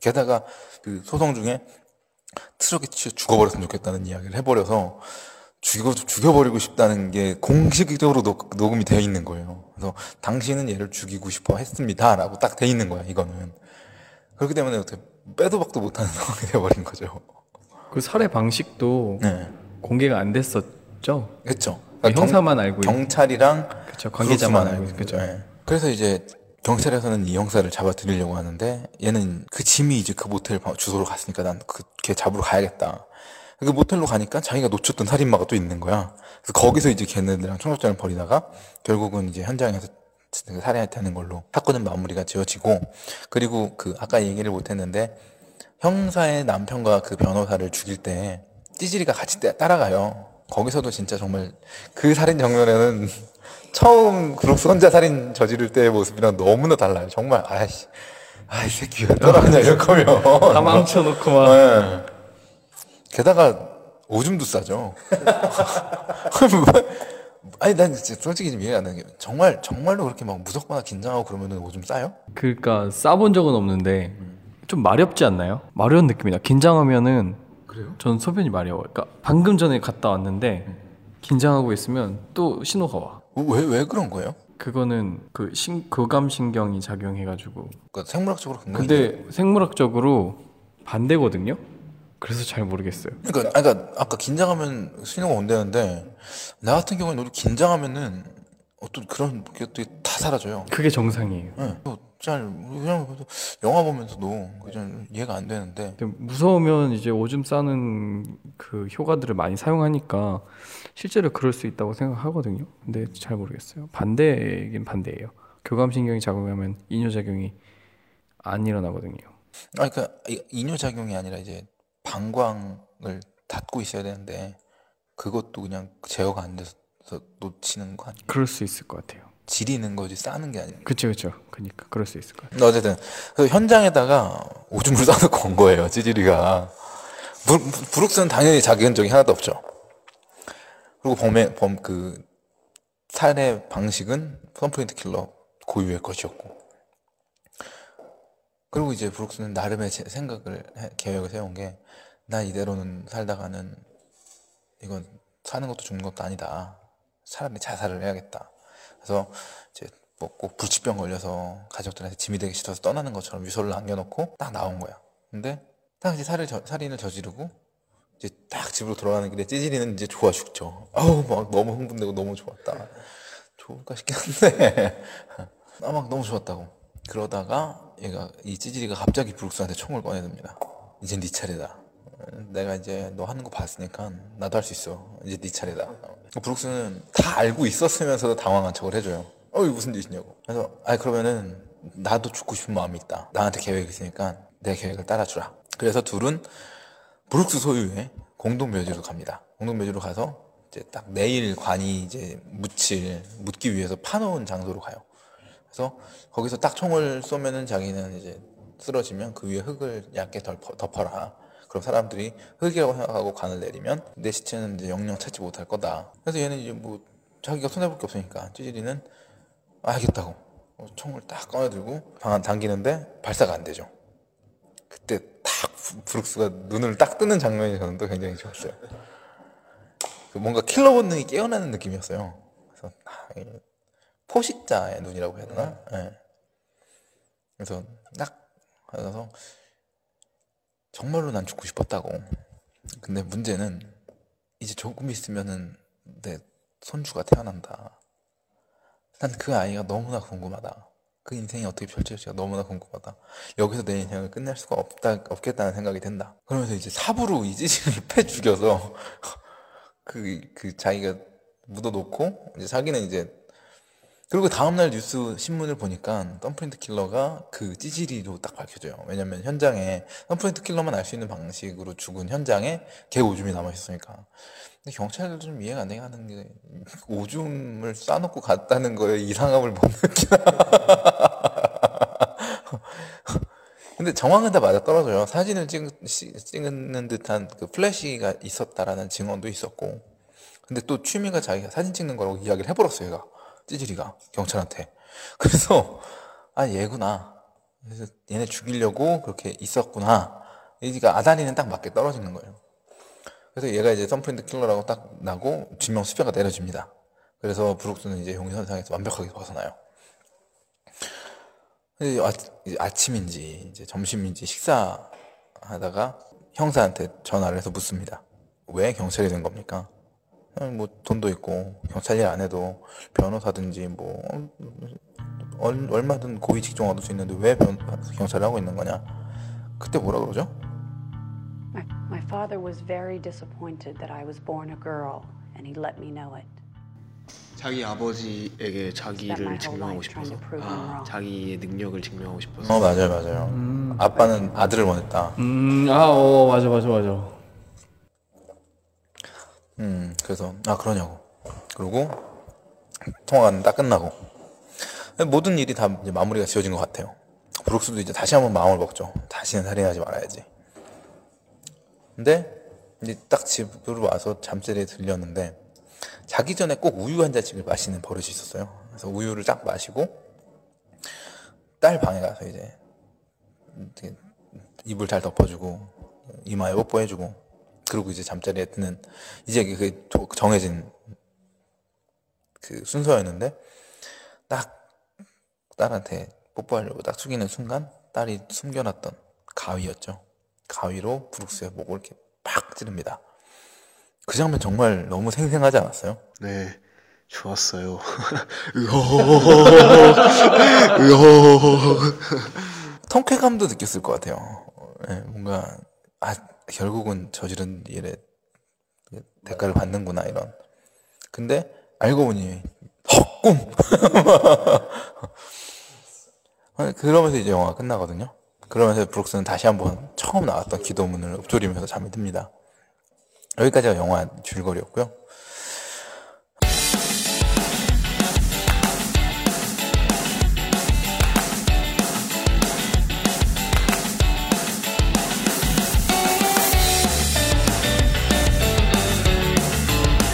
게다가 그 소송 중에 트럭에 치여 죽어버렸으면 좋겠다는 이야기를 해버려서 죽여, 죽여버리고 싶다는 게 공식적으로 녹, 녹음이 되어 있는 거예요. 그래서 당신은 얘를 죽이고 싶어 했습니다. 라고 딱 돼 있는 거야, 이거는. 그렇기 때문에 어떻게 빼도 박도 못하는 상황이 되어버린 거죠. 그 살해 방식도 네. 공개가 안 됐었죠. 그렇죠. 형사만 알고 있- 경찰이랑 그쵸, 관계자만 알고. 거죠. 예. 그래서 이제 경찰에서는 이 형사를 잡아들이려고 하는데 얘는 그 짐이 이제 그 모텔 방- 주소로 갔으니까 난 그 걔 잡으러 가야겠다. 그 모텔로 가니까 자기가 놓쳤던 살인마가 또 있는 거야. 그래서 거기서 이제 걔네들이랑 총격전을 벌이다가 결국은 이제 현장에서 살해되는 걸로 사건은 마무리가 지어지고 그리고 그 아까 얘기를 못했는데 형사의 남편과 그 변호사를 죽일 때 찌질이가 같이 따- 따라가요. 거기서도 진짜 정말 그 살인 장면에는 처음 브룩스 혼자 살인 저지를 때의 모습이랑 너무나 달라요. 정말 아이씨, 아이 새끼 왜 따라가냐 이럴 거면 다 망쳐놓고 막 네. 게다가 오줌도 싸죠. 아니 난 진짜 솔직히 좀 이해가 안 되는 게 정말 정말로 그렇게 막 무섭거나 긴장하고 그러면은 오줌 싸요? 그러니까 싸본 적은 없는데 좀 마렵지 않나요? 마려운 느낌이다. 긴장하면은 그래요? 전 소변이 마려워요. 그러니까 방금 전에 갔다 왔는데 긴장하고 있으면 또 신호가 와. 왜 왜 그런 거예요? 그거는 그 신, 교감 신경이 작용해가지고. 그러니까 생물학적으로 근데 생물학적으로 반대거든요. 그래서 잘 모르겠어요. 그러니까, 그러니까 아까 긴장하면 신호가 온다는데 나 같은 경우는 오히려 긴장하면은 어떤 그런 것들이 다 사라져요. 그게 정상이에요. 네. 잘 그냥 영화 보면서도 그냥 이해가 안 되는데 무서우면 이제 오줌 싸는 그 효과들을 많이 사용하니까 실제로 그럴 수 있다고 생각하거든요. 근데 잘 모르겠어요. 반대긴 반대예요. 교감신경이 작용하면 이뇨작용이 안 일어나거든요. 아 그러니까 이- 이뇨작용이 아니라 이제 방광을 닫고 있어야 되는데 그것도 그냥 제어가 안 돼서 놓치는 거 아니에요? 그럴 수 있을 것 같아요. 지리는 거지 싸는 게 아니에요. 그쵸 그쵸. 그러니까 그럴 수 있을 것 같아요. 근데 어쨌든 그 현장에다가 오줌을 싸놓고 온 거예요 찌질이가 브룩스는 당연히 자기 흔적이 하나도 없죠 그리고 범의 범 그 살해 방식은 펌프린트 킬러 고유의 것이었고. 그리고 이제 브룩스는 나름의 제- 생각을 해- 계획을 세운 게 나 이대로는 살다가는 이건 사는 것도 죽는 것도 아니다. 차라리 자살을 해야겠다. 그래서 이제 뭐 꼭 불치병 걸려서 가족들한테 짐이 되기 싫어서 떠나는 것처럼 유서를 남겨놓고 딱 나온 거야. 근데 딱 이제 살을 저, 살인을 저지르고 이제 딱 집으로 돌아가는 길에 찌질이는 이제 좋아 죽죠. 아우 막 너무 흥분되고 너무 좋았다. 좋을까 싶긴 한데 아 막 너무 좋았다고. 그러다가 얘가 이 찌질이가 갑자기 브룩스한테 총을 꺼내듭니다. 이제 네 차례다. 내가 이제 너 하는 거 봤으니까 나도 할 수 있어. 이제 네 차례다. 브룩스는 다 알고 있었으면서도 당황한 척을 해줘요. 어, 이게 무슨 짓이냐고. 그래서, 아 그러면은 나도 죽고 싶은 마음이 있다. 나한테 계획이 있으니까 내 계획을 따라주라. 그래서 둘은 브룩스 소유의 공동묘지로 갑니다. 공동묘지로 가서 이제 딱 내일 관이 이제 묻힐, 묻기 위해서 파놓은 장소로 가요. 그래서 거기서 딱 총을 쏘면은 자기는 이제 쓰러지면 그 위에 흙을 얇게 덮어, 덮어라. 그럼 사람들이 흙이라고 생각하고 간을 내리면 내 시체는 이제 영영 찾지 못할 거다. 그래서 얘는 이제 뭐 자기가 손해볼 게 없으니까 찌질이는 알겠다고 어, 총을 딱 꺼내들고 방안 당기는데 발사가 안 되죠. 그때 브룩스가 눈을 딱 뜨는 장면이 저는 또 굉장히 좋았어요. 그 뭔가 킬러 본능이 깨어나는 느낌이었어요. 그래서 아, 이 포식자의 눈이라고 해야 되나? 예. 그래서 딱 하면서 정말로 난 죽고 싶었다고. 근데 문제는 이제 조금 있으면은 내 손주가 태어난다. 난 그 아이가 너무나 궁금하다. 그 인생이 어떻게 펼쳐질지가 너무나 궁금하다. 여기서 내 인생을 끝낼 수가 없다, 없겠다는 생각이 든다. 그러면서 이제 삽으로 이 찌질을 패 죽여서 그, 그 자기가 묻어놓고 이제 자기는 이제 그리고 다음날 뉴스 신문을 보니까 thumbprint 킬러가 그 찌질이로 딱 밝혀져요. 왜냐면 현장에 thumbprint 킬러만 알 수 있는 방식으로 죽은 현장에 개 오줌이 남아 있으니까. 근데 경찰도 좀 이해가 안 되게 하는 게 오줌을 싸놓고 갔다는 거에 이상함을 못 느끼나. 근데 정황은 다 맞아 떨어져요. 사진을 찍, 시- 찍는 듯한 그 플래시가 있었다라는 증언도 있었고. 근데 또 취미가 자기가 사진 찍는 거라고 이야기를 해버렸어요, 얘가. 찌질이가. 경찰한테. 그래서, 아, 얘구나. 그래서 얘네 죽이려고 그렇게 있었구나. 얘가 아다리는 딱 맞게 떨어지는 거예요. 그래서 얘가 이제 썸프린트 킬러라고 딱 나고 증명 수표가 내려집니다. 그래서 브룩스는 이제 용의선상에서 완벽하게 벗어나요. 아, 이제 아침인지 이제 점심인지 식사하다가 형사한테 전화를 해서 묻습니다. 왜 경찰이 된 겁니까? 그냥 뭐 돈도 있고 경찰 일 안 해도 변호사든지 뭐 얼, 얼마든 고위 직종 얻을 수 있는데 왜 변, 경찰을 하고 있는 거냐? 그때 뭐라 그러죠? Father was very disappointed that I was born a girl, and he let me know it. 자기 아버지에게 자기를 증명하고 싶어서 to prove him 아. 자기의 능력을 증명하고 싶어서 어 맞아요 맞아요. 아빠는 아들을 원했다. 음, 아, 어, 맞아, 맞아, 맞아. 음, 그래서, 아, 그러냐고. 그리고, 통화가 딱 끝나고. 모든 일이 다 이제 마무리가 지어진 것 같아요. 브룩스도 이제 다시 한번 마음을 먹죠. 다시는 살인하지 말아야지. 근데, 이제 딱 집으로 와서 잠자리에 들렸는데, 자기 전에 꼭 우유 한 잔씩을 마시는 버릇이 있었어요. 그래서 우유를 딱 마시고, 딸 방에 가서 이제, 입을 잘 덮어주고, 이마에 뽀뽀해주고, 그리고 이제 잠자리에 드는 이제 그 도- 정해진 그 순서였는데 딱 딸한테 뽀뽀하려고 딱 숙이는 순간 딸이 숨겨놨던 가위였죠. 가위로 브룩스의 목을 이렇게 팍 찌릅니다. 그 장면 정말 너무 생생하지 않았어요? 네 좋았어요. 통쾌감도 느꼈을 것 같아요. 어, 예, 뭔가 아 결국은 저지른 일에 대가를 받는구나 이런. 근데 알고 보니 헛꿈. 그러면서 이제 영화가 끝나거든요. 그러면서 브룩스는 다시 한번 처음 나왔던 기도문을 읊조리면서 잠이 듭니다. 여기까지가 영화 줄거리였고요.